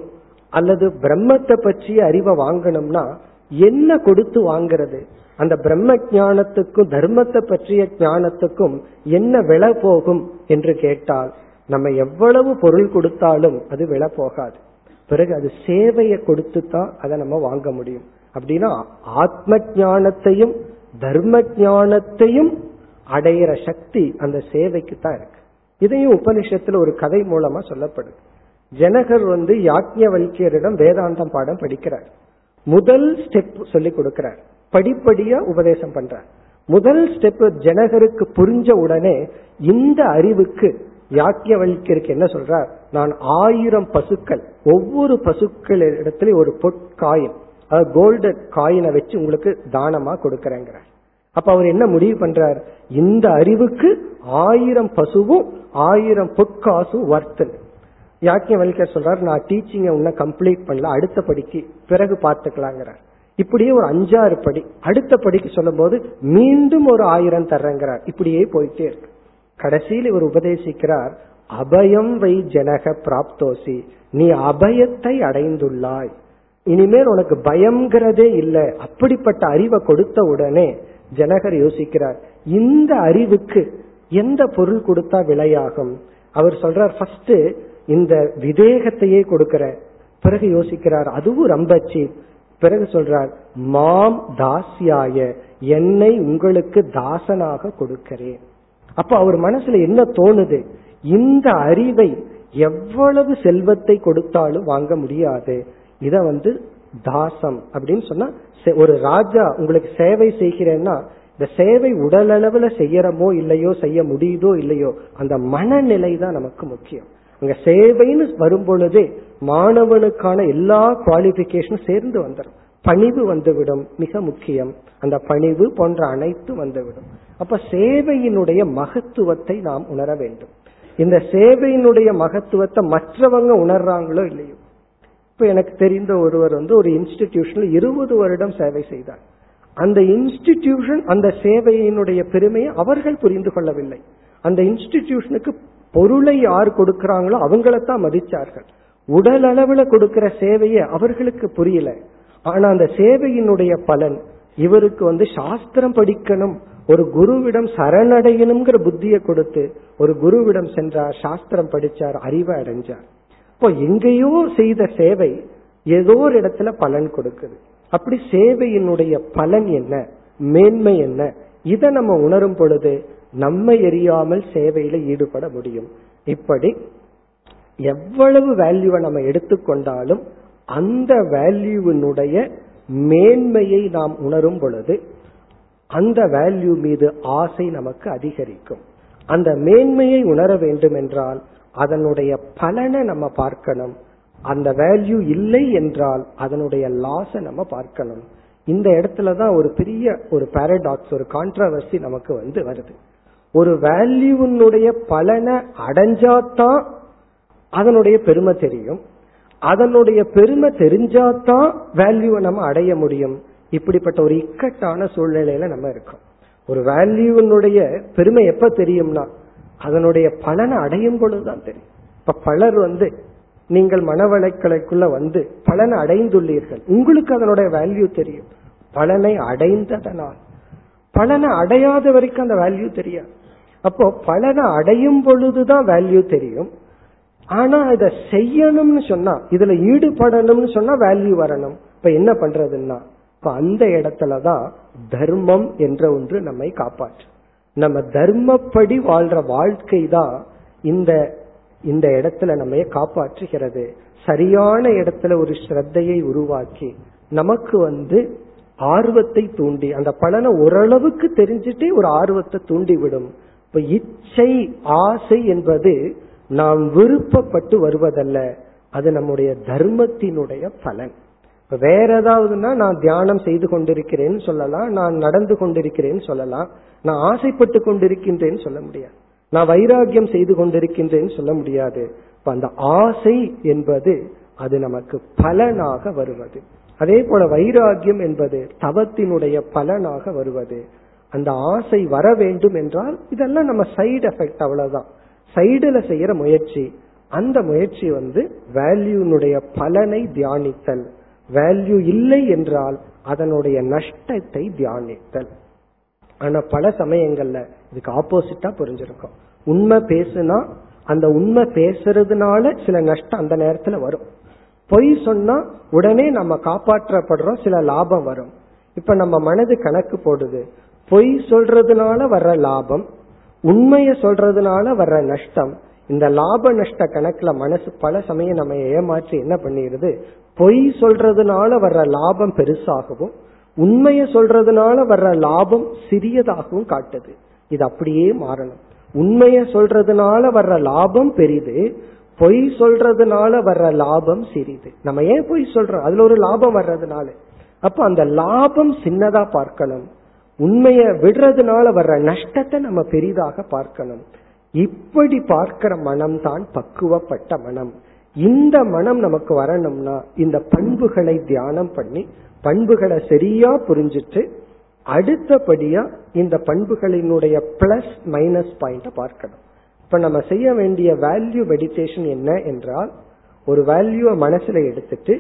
அல்லது பிரம்மத்தை பற்றிய அறிவை வாங்கணும்னா என்ன கொடுத்து வாங்கிறது? அந்த பிரம்ம ஞானத்துக்கும் தர்மத்தை பற்றிய ஞானத்துக்கும் என்ன விலை போகும் என்று கேட்டால் நம்ம எவ்வளவு பொருள் கொடுத்தாலும் அது விலை போகாது. பிறகு அது சேவையை கொடுத்து தான் அதை நம்ம வாங்க முடியும். அப்படின்னா ஆத்ம ஞானத்தையும் தர்ம ஞானத்தையும் அடையிற சக்தி அந்த சேவைக்கு தான் இருக்கு. இதையும் உபனிஷத்துல ஒரு கதை மூலமா சொல்லப்படுது. ஜனகர் வந்து யாக்ஞவல்கியரிடம் வேதாந்தம் பாடம் படிக்கிறார். முதல் ஸ்டெப் சொல்லி கொடுக்கிறார். படிப்படியா உபதேசம் பண்றார். முதல் ஸ்டெப் ஜனகருக்கு புரிஞ்ச உடனே இந்த அறிவுக்கு யாக்கியவல்யருக்கு என்ன சொல்றார்? நான் ஆயிரம் பசுக்கள் ஒவ்வொரு பசுக்கள் இடத்துல ஒரு பொற்காயின் அதாவது கோல்டு காயினை வச்சு உங்களுக்கு தானமா கொடுக்கறேங்கிறார் அப்ப அவர் என்ன முடிவு பண்றார்? இந்த அறிவுக்கு ஆயிரம் பசுவும் ஆயிரம் பொற்காசும் வர்த்து யாக்கியம் வலிக்கர் சொல்றார் நான் டீச்சிங்கை உன்ன கம்ப்ளீட் பண்ணல. அடுத்த படிக்கு பிறகு பார்த்துக்கலாங்கிறார். இப்படியே ஒரு அஞ்சாறு படி. அடுத்த படிக்கு சொல்லும் போது மீண்டும் ஒரு ஆயிரம் தர்றேங்கிறார். இப்படியே போயிட்டே இருக்கு. கடைசியில் இவர் உபதேசிக்கிறார் அபயம் வை ஜனக பிராப்தோசி. நீ அபயத்தை அடைந்துள்ளாய். இனிமேல் உனக்கு பயம்ங்கிறதே இல்லை. அப்படிப்பட்ட அறிவை கொடுத்த உடனே ஜனகர் யோசிக்கிறார் இந்த அறிவுக்கு எந்த பொருள் கொடுத்தா விலையாகும்? அவர் சொல்றார் ஃபர்ஸ்ட் இந்த விதேகத்தையே கொடுக்கிற. பிறகு யோசிக்கிறார் அதுவும் ரொம்ப சீப் பிறகு சொல்றார் மாம் தாசியாய என்னை உங்களுக்கு தாசனாக கொடுக்கிறேன். அப்ப அவர் மனசுல என்ன தோணுது? இந்த அறிவை எவ்வளவு செல்வத்தை கொடுத்தாலும் வாங்க முடியாது. இத வந்து தாசம் அப்படின்னு சொன்னா ஒரு ராஜா உங்களுக்கு சேவை செய்கிறேன்னா இந்த சேவை உடல் அளவுல செய்யறமோ இல்லையோ செய்ய முடியுதோ இல்லையோ அந்த மனநிலை தான் நமக்கு முக்கியம். அங்க சேவைன்னு வரும் பொழுதே மாணவனுக்கான எல்லா குவாலிபிகேஷனும் சேர்ந்து வந்துடும் பணிவு வந்துவிடும் மிக முக்கியம். அந்த பணிவு போன்ற அனைத்து வந்துவிடும். அப்ப சேவையினுடைய மகத்துவத்தை நாம் உணர வேண்டும். இந்த சேவையினுடைய மகத்துவத்தை மற்றவங்க உணர்றாங்களோ இல்லையோ இப்ப எனக்கு தெரிந்த ஒருவர் வந்து ஒரு இன்ஸ்டிடியூஷன்ல இருபது வருடம் சேவை செய்தார். அந்த இன்ஸ்டிடியூஷன் அந்த சேவையினுடைய பெருமையை அவர்கள் புரிந்து கொள்ளவில்லை. அந்த இன்ஸ்டிடியூஷனுக்கு பொருளை யார் கொடுக்கிறாங்களோ அவங்களத்தான் மதிச்சார்கள். உடல் அளவுல கொடுக்கிற சேவையை அவர்களுக்கு புரியல. ஆனா அந்த சேவையினுடைய பலன் இவருக்கு வந்து சாஸ்திரம் படிக்கணும் ஒரு குருவிடம் சரணடையணுங்கிற புத்தியை கொடுத்து ஒரு குருவிடம் சென்றார் சாஸ்திரம் படிச்சார் அறிவை அடைஞ்சார். இப்போ எங்கேயோ செய்த சேவை ஏதோ ஒரு இடத்துல பலன் கொடுக்குது. அப்படி சேவையினுடைய பலன் என்ன? மேன்மை என்ன? இதை நம்ம உணரும் பொழுது நம்ம எரியாமல் சேவையில ஈடுபட முடியும். இப்படி எவ்வளவு வேல்யூவை நம்ம எடுத்துக்கொண்டாலும் அந்த வேல்யூவினுடைய மேன்மையை நாம் உணரும் பொழுது அந்த வேல்யூ மீது ஆசை நமக்கு அதிகரிக்கும். அந்த மேன்மையை உணர வேண்டும் என்றால் அதனுடைய பலனை நம்ம பார்க்கணும். அந்த வேல்யூ இல்லை என்றால் அதனுடைய லாஸ நம்ம பார்க்கணும். இந்த இடத்துல தான் ஒரு பெரிய ஒரு பாரடாக்ஸ் ஒரு கான்ட்ரவர்சி நமக்கு வந்து வருது. ஒரு வேல்யூனுடைய பலனை அடைஞ்சாதான் அதனுடைய பெருமை தெரியும். அதனுடைய பெருமை தெரிஞ்சாதான் வேல்யூவை நம்ம அடைய முடியும். இப்படிப்பட்ட ஒரு இக்கட்டான சூழ்நிலையில நம்ம இருக்கோம். ஒரு வேல்யூனுடைய பெருமை எப்ப தெரியும்னா அதனுடைய பலனை அடையும் பொழுதுதான் தெரியும். இப்ப பலர் வந்து நீங்கள் மனவளைக்கலைக்குள்ள வந்து பலனை அடைந்துள்ளீர்கள். உங்களுக்கு அதனுடைய வேல்யூ தெரியும். பலனை அடைந்ததனால். பலனை அடையாத வரைக்கும் அந்த வேல்யூ தெரியாது. அப்போ பலனை அடையும் பொழுதுதான் வேல்யூ தெரியும். ஆனா இதை செய்யணும்னு சொன்னா இதுல ஈடுபடணும்னு சொன்னா வேல்யூ வரணும். இப்ப என்ன பண்றதுன்னா இப்ப அந்த இடத்துலதான் தர்மம் என்ற ஒன்று நம்மை காப்பாற்று நம்ம தர்மப்படி வாழ்ற வாழ்க்கை தான் இந்த இந்த இடத்துல நம்ம காப்பாற்றுகிறது. சரியான இடத்துல ஒரு ஸ்ரத்தையை உருவாக்கி நமக்கு வந்து ஆர்வத்தை தூண்டி அந்த பலனை ஓரளவுக்கு தெரிஞ்சுட்டே ஒரு ஆர்வத்தை தூண்டி விடும். இப்ப இச்சை ஆசை என்பது நாம் விருப்பப்பட்டு வருவதல்ல. அது நம்முடைய தர்மத்தினுடைய பலன். வேற ஏதாவதுன்னா நான் தியானம் செய்து கொண்டிருக்கிறேன்னு சொல்லலாம் நான் நடந்து கொண்டிருக்கிறேன்னு சொல்லலாம் நான் ஆசைப்பட்டு கொண்டிருக்கின்றேன்னு சொல்ல முடியாது. நான் வைராகியம் செய்து கொண்டிருக்கின்றேன்னு சொல்ல முடியாது. இப்ப அந்த ஆசை என்பது அது நமக்கு பலனாக வருவது. அதே போல வைராகியம் என்பது தவத்தினுடைய பலனாக வருவது. அந்த ஆசை வர வேண்டும் என்றால் இதெல்லாம் நம்ம சைடு எஃபெக்ட் அவ்வளவுதான். சைடுல செய்யற முயற்சி அந்த முயற்சி வந்து வேல்யூனுடைய பலனை தியானித்தல். வேல்யூ இல்லை என்றால் அதனுடைய நஷ்டத்தை தியானித்தல். ஆனா பல சமயங்கள்ல இதுக்கு ஆப்போசிட்டா புரிஞ்சிருக்கும். உண்மை பேசுனா அந்த உண்மை பேசுறதுனால சில நஷ்டம் அந்த நேரத்துல வரும். பொய் சொன்னா உடனே நம்ம காப்பாற்றப்படுறோம் சில லாபம் வரும். இப்ப நம்ம மனது கணக்கு போடுது. பொய் சொல்றதுனால வர்ற லாபம் உண்மைய சொல்றதுனால வர்ற நஷ்டம் இந்த லாப நஷ்ட கணக்குல மனசு பல சமயம் நம்ம ஏமாற்றி என்ன பண்ணிடுது பொய் சொல்றதுனால வர்ற லாபம் பெருசாகவும் உண்மையை சொல்றதுனால வர்ற லாபம் சிறியதாகவும் காட்டுது. இது அப்படியே மாறணும். உண்மைய சொல்றதுனால வர்ற லாபம் பெரிது பொய் சொல்றதுனால வர்ற லாபம் சிறிது. நம்ம ஏன் பொய் சொல்றோம்? அதுல ஒரு லாபம் வர்றதுனால. அப்ப அந்த லாபம் சின்னதா பார்க்கணும். உண்மைய விடுறதுனால வர்ற நஷ்டத்தை நம்ம பெரிதாக பார்க்கணும். இப்படி பார்க்கிற மனம் தான் பக்குவப்பட்ட மனம். இந்த மனம் நமக்கு வரணும்னா இந்த பண்புகளை தியானம் பண்ணி பண்புகளை சரியா புரிஞ்சிட்டு அடுத்தபடியா இந்த பண்புகளினுடைய பிளஸ் மைனஸ் பாயிண்ட பார்க்கணும். இப்ப நம்ம செய்ய வேண்டிய வேல்யூ மெடிடேஷன் என்ன என்றால் ஒரு வேல்யூவை மனசுல எடுத்துட்டு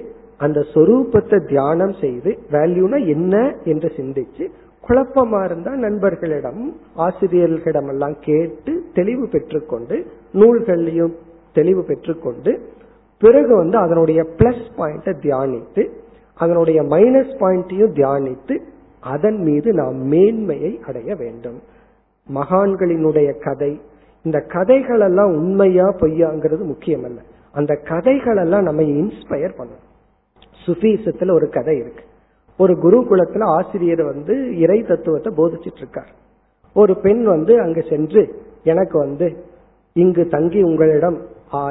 அந்த சொரூபத்தை தியானம் செய்து வேல்யூனா என்ன என்று சிந்திச்சு குழப்பமா இருந்தா நண்பர்களிடம் ஆசிரியர்களிடம் எல்லாம் கேட்டு தெளிவு பெற்றுக்கொண்டு நூல்களையும் தெளிவு பெற்றுக்கொண்டு பிறகு வந்து அதனுடைய பிளஸ் பாயிண்ட தியானித்து அதனுடைய மைனஸ் பாயிண்டையும் தியானித்து அதன் மீது நாம் மேன்மையை அடைய வேண்டும். மகான்களினுடைய கதை இந்த கதைகள் எல்லாம் உண்மையா பொய்யாங்கிறது முக்கியம் அல்ல அந்த கதைகள் எல்லாம் நம்ம இன்ஸ்பயர் பண்ணும். சுஃபீசத்துல ஒரு கதை இருக்கு. ஒரு குருகுலத்துல ஆசிரியர் வந்து இறை தத்துவத்தை போதிச்சிட்டு இருக்கார் ஒரு பெண் வந்து அங்கு சென்று எனக்கு வந்து இங்கு தங்கி உங்களிடம்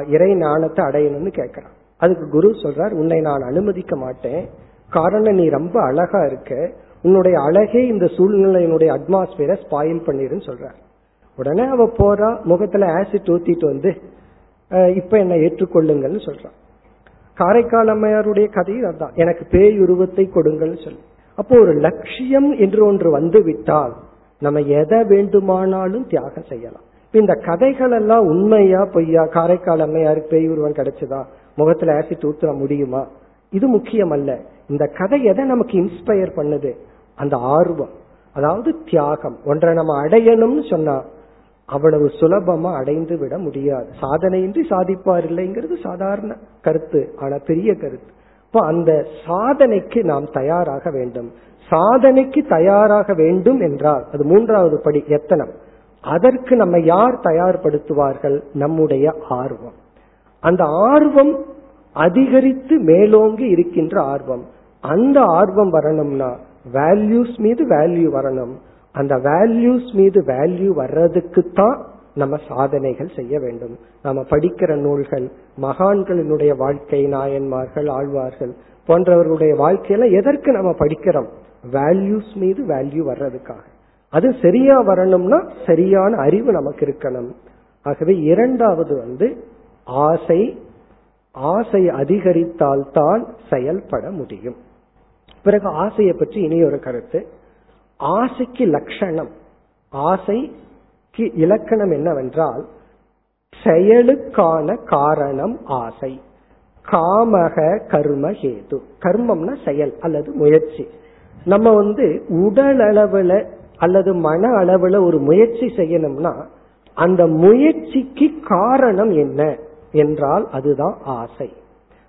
இறை ஞானத்தை அடையணும்னு கேட்கிறான். அதுக்கு குரு சொல்றார் உன்னை நான் அனுமதிக்க மாட்டேன். காரணம் நீ ரொம்ப அழகா இருக்க. உன்னுடைய அழகே இந்த சூழ்நிலையினுடைய அட்மாஸ்பியரை ஸ்பாயில் பண்ணிருன்னு சொல்றார். உடனே அவ போறா முகத்துல ஆசிட் ஊத்திட்டு வந்து இப்ப என்ன ஏற்றுக்கொள்ளுங்கள்னு சொல்றான். காரைக்கால் அம்மையாருடைய கதை அதான் எனக்கு பேய் உருவத்தை கொடுங்கள்னு சொல்லி. அப்போ ஒரு லட்சியம் என்று ஒன்று வந்து விட்டால் நம்ம எதை வேண்டுமானாலும் தியாகம் செய்யலாம். இந்த கதைகள் எல்லாம் உண்மையா பொய்யா? காரைக்கால் அம்மையாருக்கு பேய் உருவம் கிடைச்சதா? முகத்துல ஆசிட் ஊத்துற முடியுமா? இது முக்கியம் அல்ல இந்த கதை எதை நமக்கு இன்ஸ்பயர் பண்ணுது? அந்த ஆர்வம். அதாவது தியாகம். ஒன்றை நம்ம அடையணும்னு சொன்னா அவ்வளவு சுலபமா அடைந்து விட முடியாது. சாதனையின்றி சாதிப்பார் இல்லைங்கிறது சாதாரண கருத்து ஆனா பெரிய கருத்து. இப்போ அந்த சாதனைக்கு நாம் தயாராக வேண்டும். சாதனைக்கு தயாராக வேண்டும் என்றால் அது மூன்றாவது படி எத்தனம்? அதற்கு நம்ம யார் தயார்படுத்துவார்கள்? நம்முடைய ஆர்வம். அந்த ஆர்வம் அதிகரித்து மேலோங்கி இருக்கின்ற ஆர்வம். அந்த ஆர்வம் வரணும்னா வேல்யூஸ் மீது வேல்யூ வரணும். அந்த வேல்யூஸ் மீது வேல்யூ வர்றதுக்கு தான் நம்ம சாதனைகள் செய்ய வேண்டும். நம்ம படிக்கிற நூல்கள் மகான்களினுடைய வாழ்க்கை நாயன்மார்கள் ஆழ்வார்கள் போன்றவர்களுடைய வாழ்க்கையில எதற்கு நம்ம படிக்கிறோம்? வேல்யூஸ் மீது வேல்யூ வர்றதுக்காக. அது சரியா வரணும்னா சரியான அறிவு நமக்கு இருக்கணும். ஆகவே இரண்டாவது வந்து ஆசை. ஆசை அதிகரித்தால் தான் செயல்பட முடியும். பிறகு ஆசையை பற்றி இனி ஒரு கருத்து. ஆசைக்கு லட்சணம். ஆசைக்கு இலக்கணம் என்னவென்றால் செயலுக்கான காரணம் ஆசை. காமக கர்ம ஹேது. கர்மம்னா செயல் அல்லது முயற்சி. நம்ம வந்து உடல் அளவுல அல்லது மன அளவுல ஒரு முயற்சி செய்யணும்னா அந்த முயற்சிக்கு காரணம் என்ன என்றால் அதுதான் ஆசை.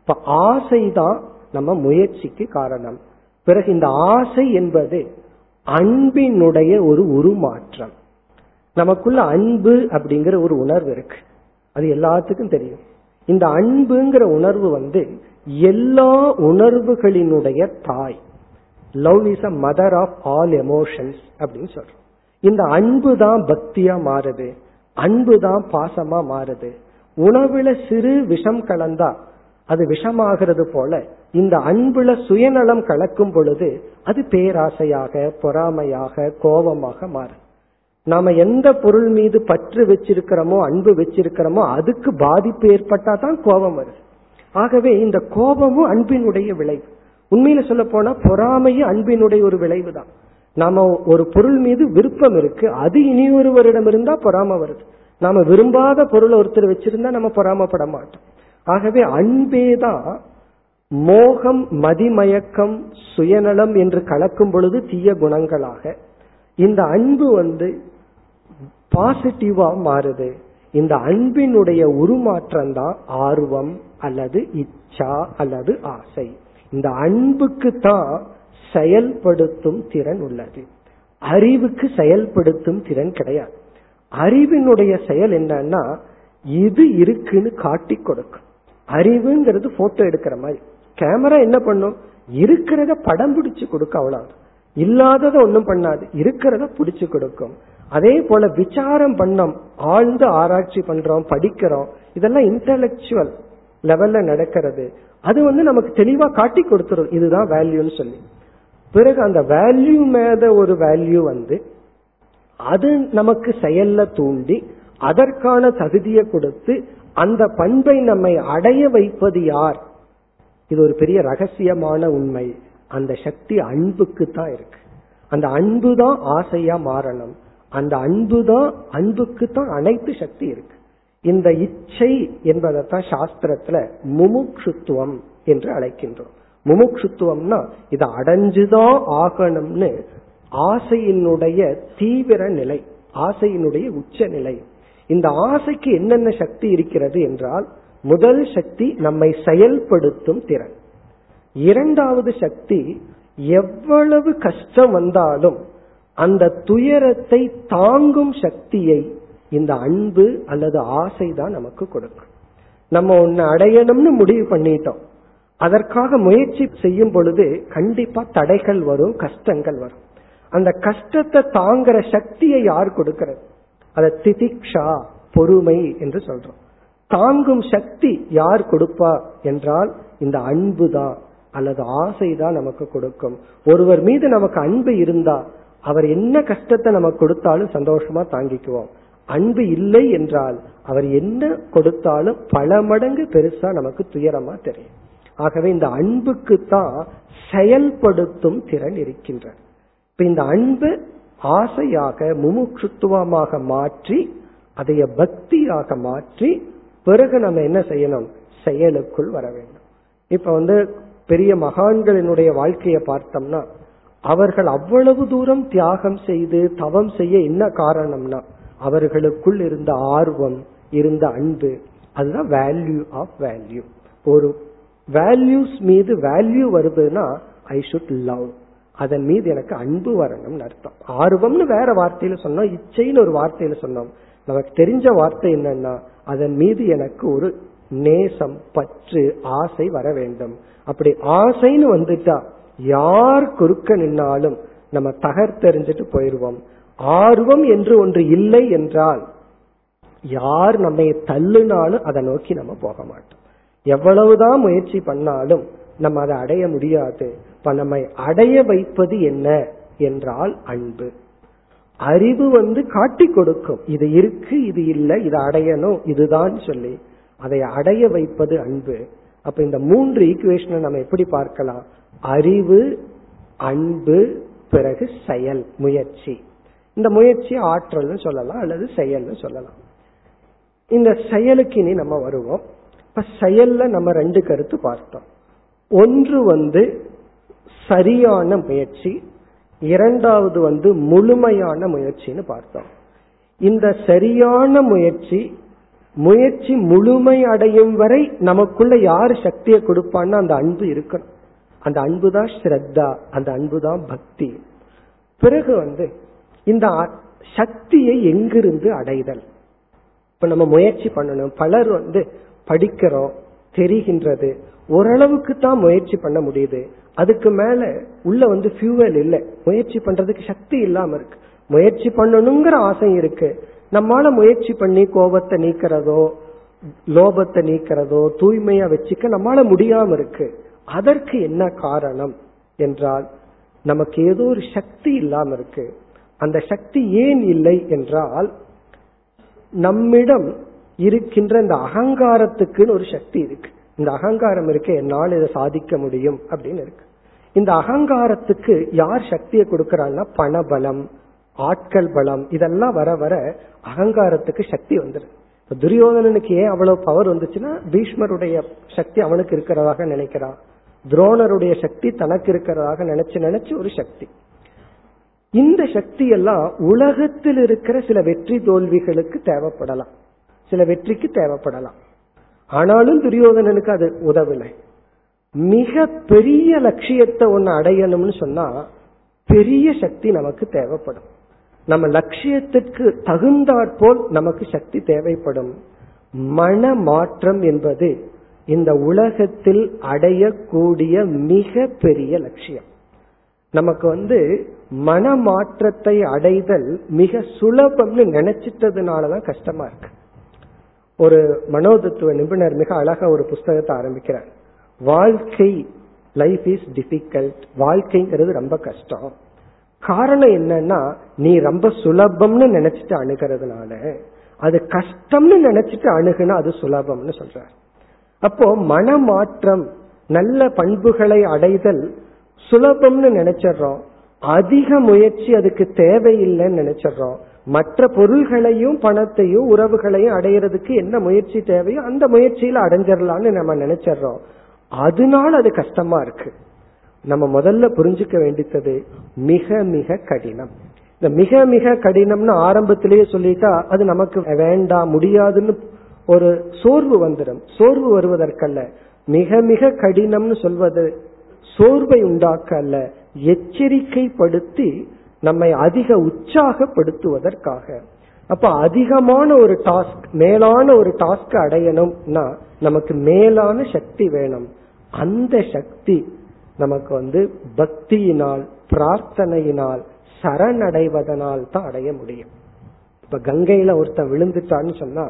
இப்ப ஆசைதான் நம்ம முயற்சிக்கு காரணம். பிறகு இந்த ஆசை என்பது அன்பினுடைய ஒரு உருமாற்றம். நமக்குள்ள அன்பு அப்படிங்கிற ஒரு உணர்வு இருக்கு. அது எல்லாத்துக்கும் தெரியும். இந்த அன்புங்கிற உணர்வு வந்து எல்லா உணர்வுகளினுடைய தாய். Love is a mother of all emotions அப்படின்னு சொல்றோம். இந்த அன்பு தான் பக்தியா மாறுது. அன்பு தான் பாசமா மாறுது. உணவுல சிறு விஷம் கலந்தா அது விஷமாகிறது போல இந்த அன்புல சுயநலம் கலக்கும் பொழுது அது பேராசையாக பொறாமையாக கோபமாக மாறும். நாம எந்த பொருள் மீது பற்று வச்சிருக்கிறோமோ அன்பு வச்சிருக்கிறோமோ அதுக்கு பாதிப்பு ஏற்பட்டா தான் கோபம் வருது. ஆகவே இந்த கோபமும் அன்பினுடைய விளைவு. உண்மையில சொல்ல போனா பொறாமையும் அன்பினுடைய ஒரு விளைவு தான் நாம ஒரு பொருள் மீது விருப்பம் இருக்கு அது இனியொருவரிடம் இருந்தா பொறாம வருது. நாம விரும்பாத பொருள் ஒருத்தர் வச்சிருந்தா நம்ம பொறாமப்பட மாட்டோம். ஆகவே அன்பேதான் மோகம் மதிமயக்கம் சுயநலம் என்று கலக்கும் பொழுது தீய குணங்களாக. இந்த அன்பு வந்து பாசிட்டிவா மாறுது. இந்த அன்பினுடைய உருமாற்றம் தான் ஆர்வம் அல்லது இச்சா அல்லது ஆசை. இந்த அன்புக்கு தான் செயல்படுத்தும் திறன் உள்ளது. அறிவுக்கு செயல்படுத்தும் திறன் கிடையாது. அறிவினுடைய செயல் என்னன்னா இது இருக்குன்னு காட்டி கொடுக்கும். அறிவுங்கிறது போட்டோ எடுக்கிற மாதிரி. கேமரா என்ன பண்ணும்? இருக்கிறத படம் பிடிச்சு கொடுக்க அவ்வளவு இல்லாதத ஒன்றும் பண்ணாது. இருக்கிறத பிடிச்சு கொடுக்கும். அதே போல விசாரம் பண்ணோம். ஆழ்ந்து ஆராய்ச்சி பண்றோம் படிக்கிறோம். இதெல்லாம் இன்டலெக்சுவல் லெவல்ல நடக்கிறது. அது வந்து நமக்கு தெளிவா காட்டி கொடுத்துரும். இதுதான் வேல்யூன்னு சொல்லி. பிறகு அந்த வேல்யூ மேத ஒரு வேல்யூ வந்து அது நமக்கு செயல்ல தூண்டி அதற்கான தகுதியை கொடுத்து அந்த பண்பை நம்மை அடைய வைப்பது யார்? இது ஒரு பெரிய ரகசியமான உண்மை. அந்த சக்தி அன்புக்கு தான் இருக்கு. அந்த அன்பு தான் ஆசையா மாறணும். அந்த அன்பு தான் அன்புக்கு தான் அனைத்து சக்தி இருக்கு. இந்த இச்சை என்பதைத்தான் சாஸ்திரத்துல முமுட்சுத்துவம் என்று அழைக்கின்றோம். முமுட்சுத்துவம்னா இதை அடைஞ்சுதான் ஆகணும்னு ஆசையினுடைய தீவிர நிலை ஆசையினுடைய உச்ச நிலை இந்த ஆசைக்கு என்னென்ன சக்தி இருக்கிறது என்றால் முதல் சக்தி நம்மை செயல்படுத்தும் திறன். இரண்டாவது சக்தி எவ்வளவு கஷ்டம் வந்தாலும் அந்த துயரத்தை தாங்கும் சக்தியை இந்த அன்பு அல்லது ஆசை தான் நமக்கு கொடுக்கும். நம்ம ஒன்னு அடையணும்னு முடிவு பண்ணிட்டோம். அதற்காக முயற்சி செய்யும் பொழுது கண்டிப்பா தடைகள் வரும் கஷ்டங்கள் வரும். அந்த கஷ்டத்தை தாங்குற சக்தியை யார் கொடுக்கிறது? அதை திதிக்ஷா பொறுமை என்று சொல்றோம். தாங்கும் சக்தி யார் கொடுப்பா என்றால் இந்த அன்பு தான் அல்லது ஆசை தான் நமக்கு கொடுக்கும். ஒருவர் மீது நமக்கு அன்பு இருந்தா அவர் என்ன கஷ்டத்தை நமக்கு கொடுத்தாலும் சந்தோஷமா தாங்கிக்குவோம். அன்பு இல்லை என்றால் அவர் என்ன கொடுத்தாலும் பல மடங்கு பெருசா நமக்கு துயரமா தெரியும். ஆகவே இந்த அன்புக்கு தான் செயல்படுத்தும் திறன் இருக்கின்றது. இப்ப இந்த அன்பு ஆசையாக முமுட்சுத்துவமாக மாற்றி அதைய பக்தியாக மாற்றி பிறகு நம்ம என்ன செய்யணும்? செயலுக்குள் வர வேண்டும். இப்ப வந்து பெரிய மகான்களினுடைய வாழ்க்கையை பார்த்தோம்னா அவர்கள் அவ்வளவு தூரம் தியாகம் செய்து தவம் செய்ய என்ன காரணம்னா அவர்களுக்குள் இருந்த ஆர்வம் இருந்த அன்பு அதுதான் வேல்யூ ஆஃப் வேல்யூ ஒரு வேல்யூஸ் மீது வேல்யூ வருதுன்னா ஐ ஷுட் லவ் அதன் மீது எனக்கு அன்பு வரணும்னு அர்த்தம். ஆர்வம்னு வேற வார்த்தையில சொன்னோம் இச்சைன்னு ஒரு வார்த்தையில சொன்னோம். நமக்கு தெரிஞ்ச வார்த்தை என்னன்னா அதன் மீது எனக்கு ஒரு நேசம் பற்று ஆசை வர வேண்டும். அப்படி ஆசைன்னு வந்துட்டா யார் குறுக்க நின்னாலும் நம்ம தகர்த்தெறிஞ்சிட்டு போயிருவோம். ஆர்வம் என்று ஒன்று இல்லை என்றால் யார் நம்மை தள்ளுனாலும் அதை நோக்கி நம்ம போக மாட்டோம். எவ்வளவுதான் முயற்சி பண்ணாலும் நம்ம அதை அடைய முடியாது. இப்ப நம்மை அடைய வைப்பது என்ன என்றால் அன்பு. அறிவு வந்து காட்டி கொடுக்கும். இது இருக்கு இது இல்லை இதை அடையணும் இதுதான் சொல்லி அதை அடைய வைப்பது அன்பு. அப்ப இந்த மூன்று ஈக்குவேஷனை நம்ம எப்படி பார்க்கலாம்? அறிவு அன்பு பிறகு செயல் முயற்சி. இந்த முயற்சி ஆற்றல்னு சொல்லலாம் அல்லது செயல்னு சொல்லலாம். இந்த செயலுக்கு இனி நம்ம வருவோம். இப்ப செயல்ல நம்ம ரெண்டு கருத்து பார்த்தோம். ஒன்று வந்து சரியான முயற்சி இரண்டாவது வந்து முழுமையான முயற்சின்னு பார்த்தோம். இந்த சரியான முயற்சி முயற்சி முழுமை அடையும் வரை நமக்குள்ள யார் சக்தியை கொடுப்பான்னு அந்த அன்பு இருக்கணும். அந்த அன்பு தான் ஸ்ரத்தா அந்த அன்பு தான் பக்தி. பிறகு வந்து இந்த சக்தியை எங்கிருந்து அடைதல்? இப்ப நம்ம முயற்சி பண்ணணும். பலர் வந்து படிக்கிறோம் தெரிகின்றது. ஓரளவுக்கு தான் முயற்சி பண்ண முடியுது. அதுக்கு மேல உள்ள வந்து ஃபியூவல் இல்லை. முயற்சி பண்றதுக்கு சக்தி இல்லாம இருக்கு. முயற்சி பண்ணணுங்கிற ஆசை இருக்கு. நம்மால முயற்சி பண்ணி கோபத்தை நீக்கிறதோ லோபத்தை நீக்கிறதோ தூய்மையா வச்சுக்க நம்மால முடியாம இருக்கு. அதற்கு என்ன காரணம் என்றால் நமக்கு ஏதோ ஒரு சக்தி இல்லாம இருக்கு. அந்த சக்தி ஏன் இல்லை என்றால் நம்மிடம் இருக்கின்ற இந்த அகங்காரத்துக்குன்னு ஒரு சக்தி இருக்கு. இந்த அகங்காரம் இருக்கு என்னால் இதை சாதிக்க முடியும் அப்படின்னு இருக்கு. இந்த அகங்காரத்துக்கு யார் சக்தியை கொடுக்கறாங்கன்னா பணபலம் ஆட்கள் பலம் இதெல்லாம் வர வர அகங்காரத்துக்கு சக்தி வந்துடும் துரியோதனனுக்கு ஏன் அவ்வளவு பவர் வந்துச்சுன்னா பீஷ்மருடைய சக்தி அவனுக்கு இருக்கிறதாக நினைக்கிறான் துரோணருடைய சக்தி தனக்கு இருக்கிறதாக நினைச்சு நினைச்சு ஒரு சக்தி. இந்த சக்தி எல்லாம் உலகத்தில் இருக்கிற சில வெற்றி தோல்விகளுக்கு தேவைப்படலாம். சில வெற்றிக்கு தேவைப்படலாம். ஆனாலும் துரியோதனனுக்கு அது உதவலை. மிக பெரிய லட்சியத்தை ஒன்னு அடையணும்னு சொன்னா பெரிய சக்தி நமக்கு தேவைப்படும். நம்ம லட்சியத்திற்கு தகுந்தாற்போல் நமக்கு சக்தி தேவைப்படும். மன மாற்றம் என்பது இந்த உலகத்தில் அடையக்கூடிய மிக பெரிய லட்சியம். நமக்கு வந்து மன மாற்றத்தை அடைதல் மிக சுலபம்னு நினைச்சிட்டதுனாலதான் கஷ்டமா இருக்கு. ஒரு மனோதத்துவ நிபுணர் மிக அழகா ஒரு புஸ்தகத்தை ஆரம்பிக்கிறார். வாழ்க்கை லைஃப் இஸ் டிஃபிகல்ட் வாழ்க்கைங்கிறது ரொம்ப கஷ்டம். காரணம் என்னன்னா நீ ரொம்ப சுலபம்னு நினைச்சிட்டு அணுகிறதுனால அது கஷ்டம்னு நினைச்சிட்டு அணுகுனா அது சுலபம்னு சொல்ற அப்போ மனமாற்றம் நல்ல பண்புகளை அடைதல் சுலபம்னு நினைச்சிடறோம். அதிக முயற்சி அதுக்கு தேவையில்லைன்னு நினைச்சிடறோம். மற்ற பொருள்களையும் பணத்தையும் உறவுகளையும் அடையிறதுக்கு என்ன முயற்சி தேவையோ அந்த முயற்சியில அடைஞ்சிடலாம்னு நம்ம நினைச்சிடறோம் அதனால அது கஷ்டமா இருக்கு. நம்ம முதல்ல புரிஞ்சுக்க வேண்டியது மிக மிக கடினம். இந்த மிக மிக கடினம்னு ஆரம்பத்திலேயே சொல்லிட்டா அது நமக்கு வேண்டாம் முடியாதுன்னு ஒரு சோர்வு வந்துடும் சோர்வு வருவதற்கல்ல. மிக மிக கடினம்னு சொல்வது சோர்வை உண்டாக்க அல்ல எச்சரிக்கைப்படுத்தி நம்மை அதிக உற்சாகப்படுத்துவதற்காக. அப்ப அதிகமான ஒரு டாஸ்க் மேலான ஒரு டாஸ்க் அடையணும்னா நமக்கு மேலான சக்தி வேணும். அந்த சக்தி நமக்கு வந்து பக்தியினால் பிரார்த்தனையினால் சரணடைவதனால் தான் அடைய முடியும். இப்ப கங்கையில ஒருத்தன் விழுந்துட்டான்னு சொன்னா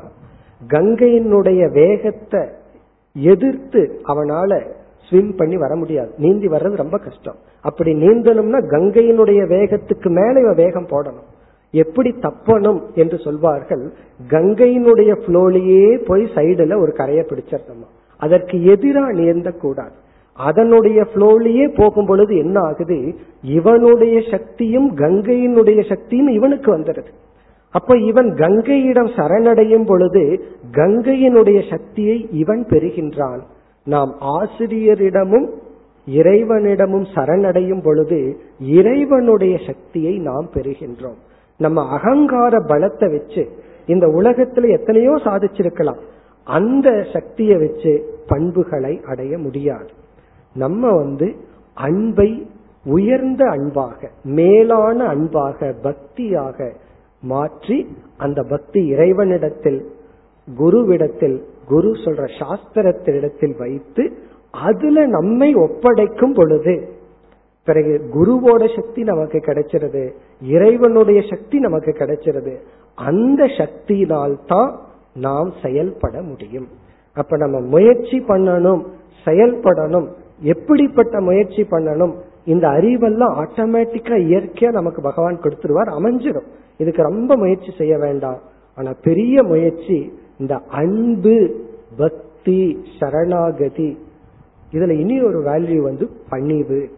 கங்கையினுடைய வேகத்தை எதிர்த்து அவனால ஸ்விம் பண்ணி வர முடியாது. நீந்தி வர்றது ரொம்ப கஷ்டம். அப்படி நீந்தணும்னா கங்கையினுடைய வேகத்துக்கு மேல இவன் வேகம் போடணும். எப்படி தப்பணும் என்று சொல்வார்கள் கங்கையினுடைய ஃப்ளோலியே போய் சைடுல ஒரு கரையை பிடிச்சிடணுமா? அதற்கு எதிராக நீந்த கூடாது அதனுடைய ஃப்ளோலியே போகும் பொழுது என்ன ஆகுது? இவனுடைய சக்தியும் கங்கையினுடைய சக்தியும் இவனுக்கு வந்துடுது. அப்ப இவன் கங்கையிடம் சரணடையும் பொழுது கங்கையினுடைய சக்தியை இவன் பெறுகின்றான். நாம் ஆசிரியரிடமும் இறைவனிடமும் சரணடையும் பொழுது இறைவனுடைய சக்தியை நாம் பெறுகின்றோம். நம்ம அகங்கார பலத்தை வச்சு இந்த உலகத்துல எத்தனையோ சாதிச்சிருக்கலாம். அந்த சக்தியை வச்சு பண்புகளை அடைய முடியாது. நம்ம வந்து அன்பை உயர்ந்த அன்பாக மேலான அன்பாக பக்தியாக மாற்றி அந்த பக்தி இறைவனிடத்தில் குருவிடத்தில் குரு சொல்ற சாஸ்திரத்தினிடத்தில் வைத்து அதுல நம்மை ஒப்படைக்கும் பொழுது பிறகு குருவோட சக்தி நமக்கு கிடைச்சிருது இறைவனுடைய சக்தி நமக்கு கிடைச்சிருது அந்த சக்தியினால் தான் நாம் செயல்பட முடியும். அப்ப நம்ம முயற்சி பண்ணணும் செயல்படணும் எப்படிப்பட்ட முயற்சி பண்ணணும் இந்த அறிவெல்லாம் ஆட்டோமேட்டிக்கா இயற்கையா நமக்கு பகவான் கொடுத்துருவார் அமைஞ்சிடும் இதுக்கு ரொம்ப முயற்சி செய்ய வேண்டாம். ஆனா பெரிய முயற்சி இந்த அன்பு பக்தி சரணாகதி இதுல இனி ஒரு வேல்யூ வந்து பணிவு.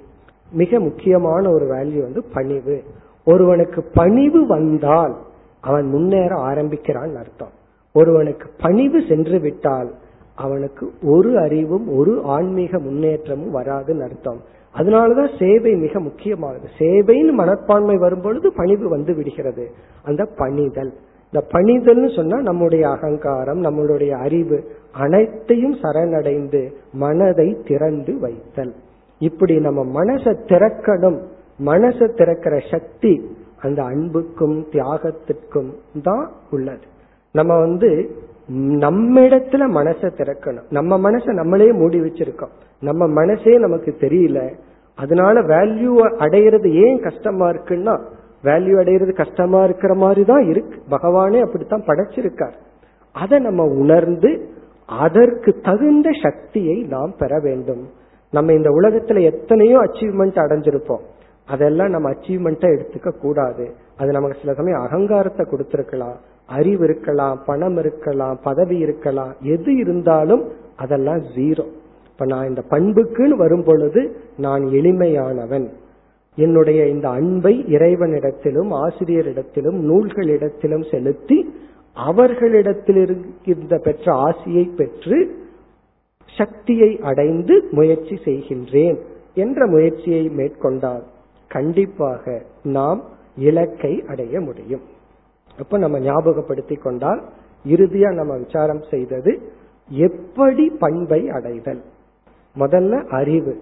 மிக முக்கியமான ஒரு வேல்யூ வந்து பணிவு. ஒருவனுக்கு பணிவு வந்தால் அவன் முன்னேற ஆரம்பிக்கிறான் அர்த்தம். ஒருவனுக்கு பணிவு சென்று விட்டால் அவனுக்கு ஒரு அறிவும் ஒரு ஆன்மீக முன்னேற்றமும் வராதுன்னு அர்த்தம். அதனாலதான் சேவை மிக முக்கியமானது. சேவைன்னு மனப்பான்மை வரும்பொழுது பணிவு வந்து விடுகிறது. அந்த பணிதல். இந்த பணிதல்னு சொன்னா நம்முடைய அகங்காரம் நம்மளுடைய அறிவு அனைத்தையும் சரணடைந்து மனதை திறந்து வைத்தல். இப்படி நம்ம மனசை திறக்கணும். மனசை திறக்கிற சக்தி அந்த அன்புக்கும் தியாகத்திற்கும் தான் உள்ளது. நம்ம வந்து நம்மிடத்துல மனசை திறக்கணும். நம்ம மனசை நம்மளே மூடி வச்சிருக்கோம். நம்ம மனசே நமக்கு தெரியல. அதனால வேல்யூ அடையிறது ஏன் கஷ்டமா இருக்குன்னா வேல்யூ அடையிறது கஷ்டமா இருக்கிற மாதிரி தான் இருக்கு. பகவானே அப்படித்தான் படைச்சிருக்கார். அதை நம்ம உணர்ந்து அதற்கு தகுந்த சக்தியை நாம் பெற வேண்டும். நம்ம இந்த உலகத்துல எத்தனையோ அச்சீவ்மெண்ட் அடைஞ்சிருப்போம். அதெல்லாம் நம்ம அச்சீவ்மெண்ட்டா எடுத்துக்க கூடாது. அது நமக்கு சில சமயம் அகங்காரத்தை கொடுத்திருக்கலாம். அறிவு இருக்கலாம் பணம் இருக்கலாம் பதவி இருக்கலாம். எது இருந்தாலும் அதெல்லாம் ஜீரோ இப்ப நான் இந்த பண்புக்குன்னு வரும் பொழுது நான் எளிமையானவன். என்னுடைய இந்த அன்பை இறைவனிடத்திலும் ஆசிரியரிடத்திலும் நூல்களிடத்திலும் செலுத்தி அவர்களிடத்தில் இருக்கின்ற பெற்ற ஆசியை பெற்று சக்தியை அடைந்து முயற்சி செய்கின்றேன் என்ற முயற்சியை மேற்கொண்டால் கண்டிப்பாக நாம் இலக்கை அடைய முடியும். அப்ப நம்ம ஞாபகப்படுத்தி கொண்டால் இறுதியா நம்ம விசாரம் செய்தது எப்படி பண்பை அடைதல்? முதல்ல அறிவு.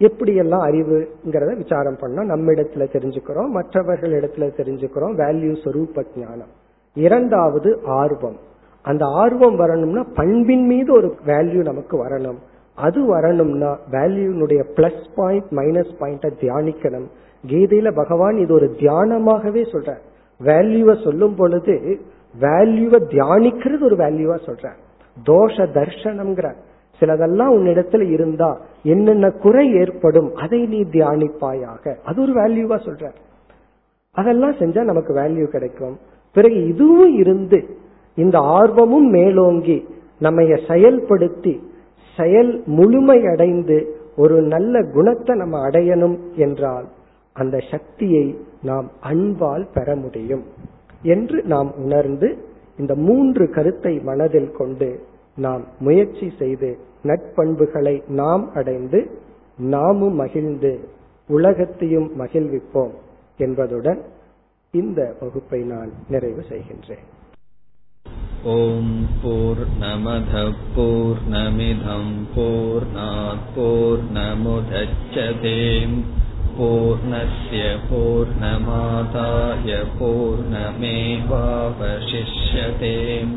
எப்படியெல்லாம் அறிவுங்கிறத விசாரம் பண்ணா நம்ம இடத்துல தெரிஞ்சுக்கிறோம் மற்றவர்கள் இடத்துல தெரிஞ்சுக்கிறோம். வேல்யூ சொரூப ஞானம். இரண்டாவது ஆர்வம். அந்த ஆர்வம் வரணும்னா பண்பின் மீது ஒரு வேல்யூ நமக்கு வரணும். அது வரணும்னா வேல்யூனுடைய பிளஸ் பாயிண்ட் மைனஸ் பாயிண்ட தியானிக்கணும். கீதையில பகவான் இது ஒரு தியானமாகவே சொல்ற வேல்யூவை சொல்லும் பொழுது வேல்யூவை தியானிக்கிறது ஒரு வேல்யூவா சொல்ற தோஷ தர்ஷனம்ங்கிற சிலதெல்லாம் உன்னிடத்துல இருந்தா என்னென்ன குறை ஏற்படும் அதை நீ தியானிப்பாயாக. அது ஒரு வேல்யூவா சொல்ற. அதெல்லாம் செஞ்சா நமக்கு வேல்யூ கிடைக்கும். பிறகு இதுவும் இருந்து இந்த ஆர்வமும் மேலோங்கி நம்ம செயல்படுத்தி செயல் முழுமை அடைந்து ஒரு நல்ல குணத்தை நம்ம அடையணும் என்றால் அந்த சக்தியை நாம் அன்பால் பெற முடியும். என்று நாம் உணர்ந்து இந்த மூன்று கருத்தை மனதில் கொண்டு நாம் முயற்சி செய்து நட்பண்புகளை நாம் அடைந்து நாமும் மகிழ்ந்து உலகத்தையும் மகிழ்விப்போம் என்பதுடன் இந்த வகுப்பை நான் நிறைவு செய்கின்றேன். ஓம் போர் நமத போர் நமிதம் போர் போர் நமுதச்சதேம் பூர்ணய பூர்ணமாதாய பூர்ணமேவாவசிஷ்யதேம்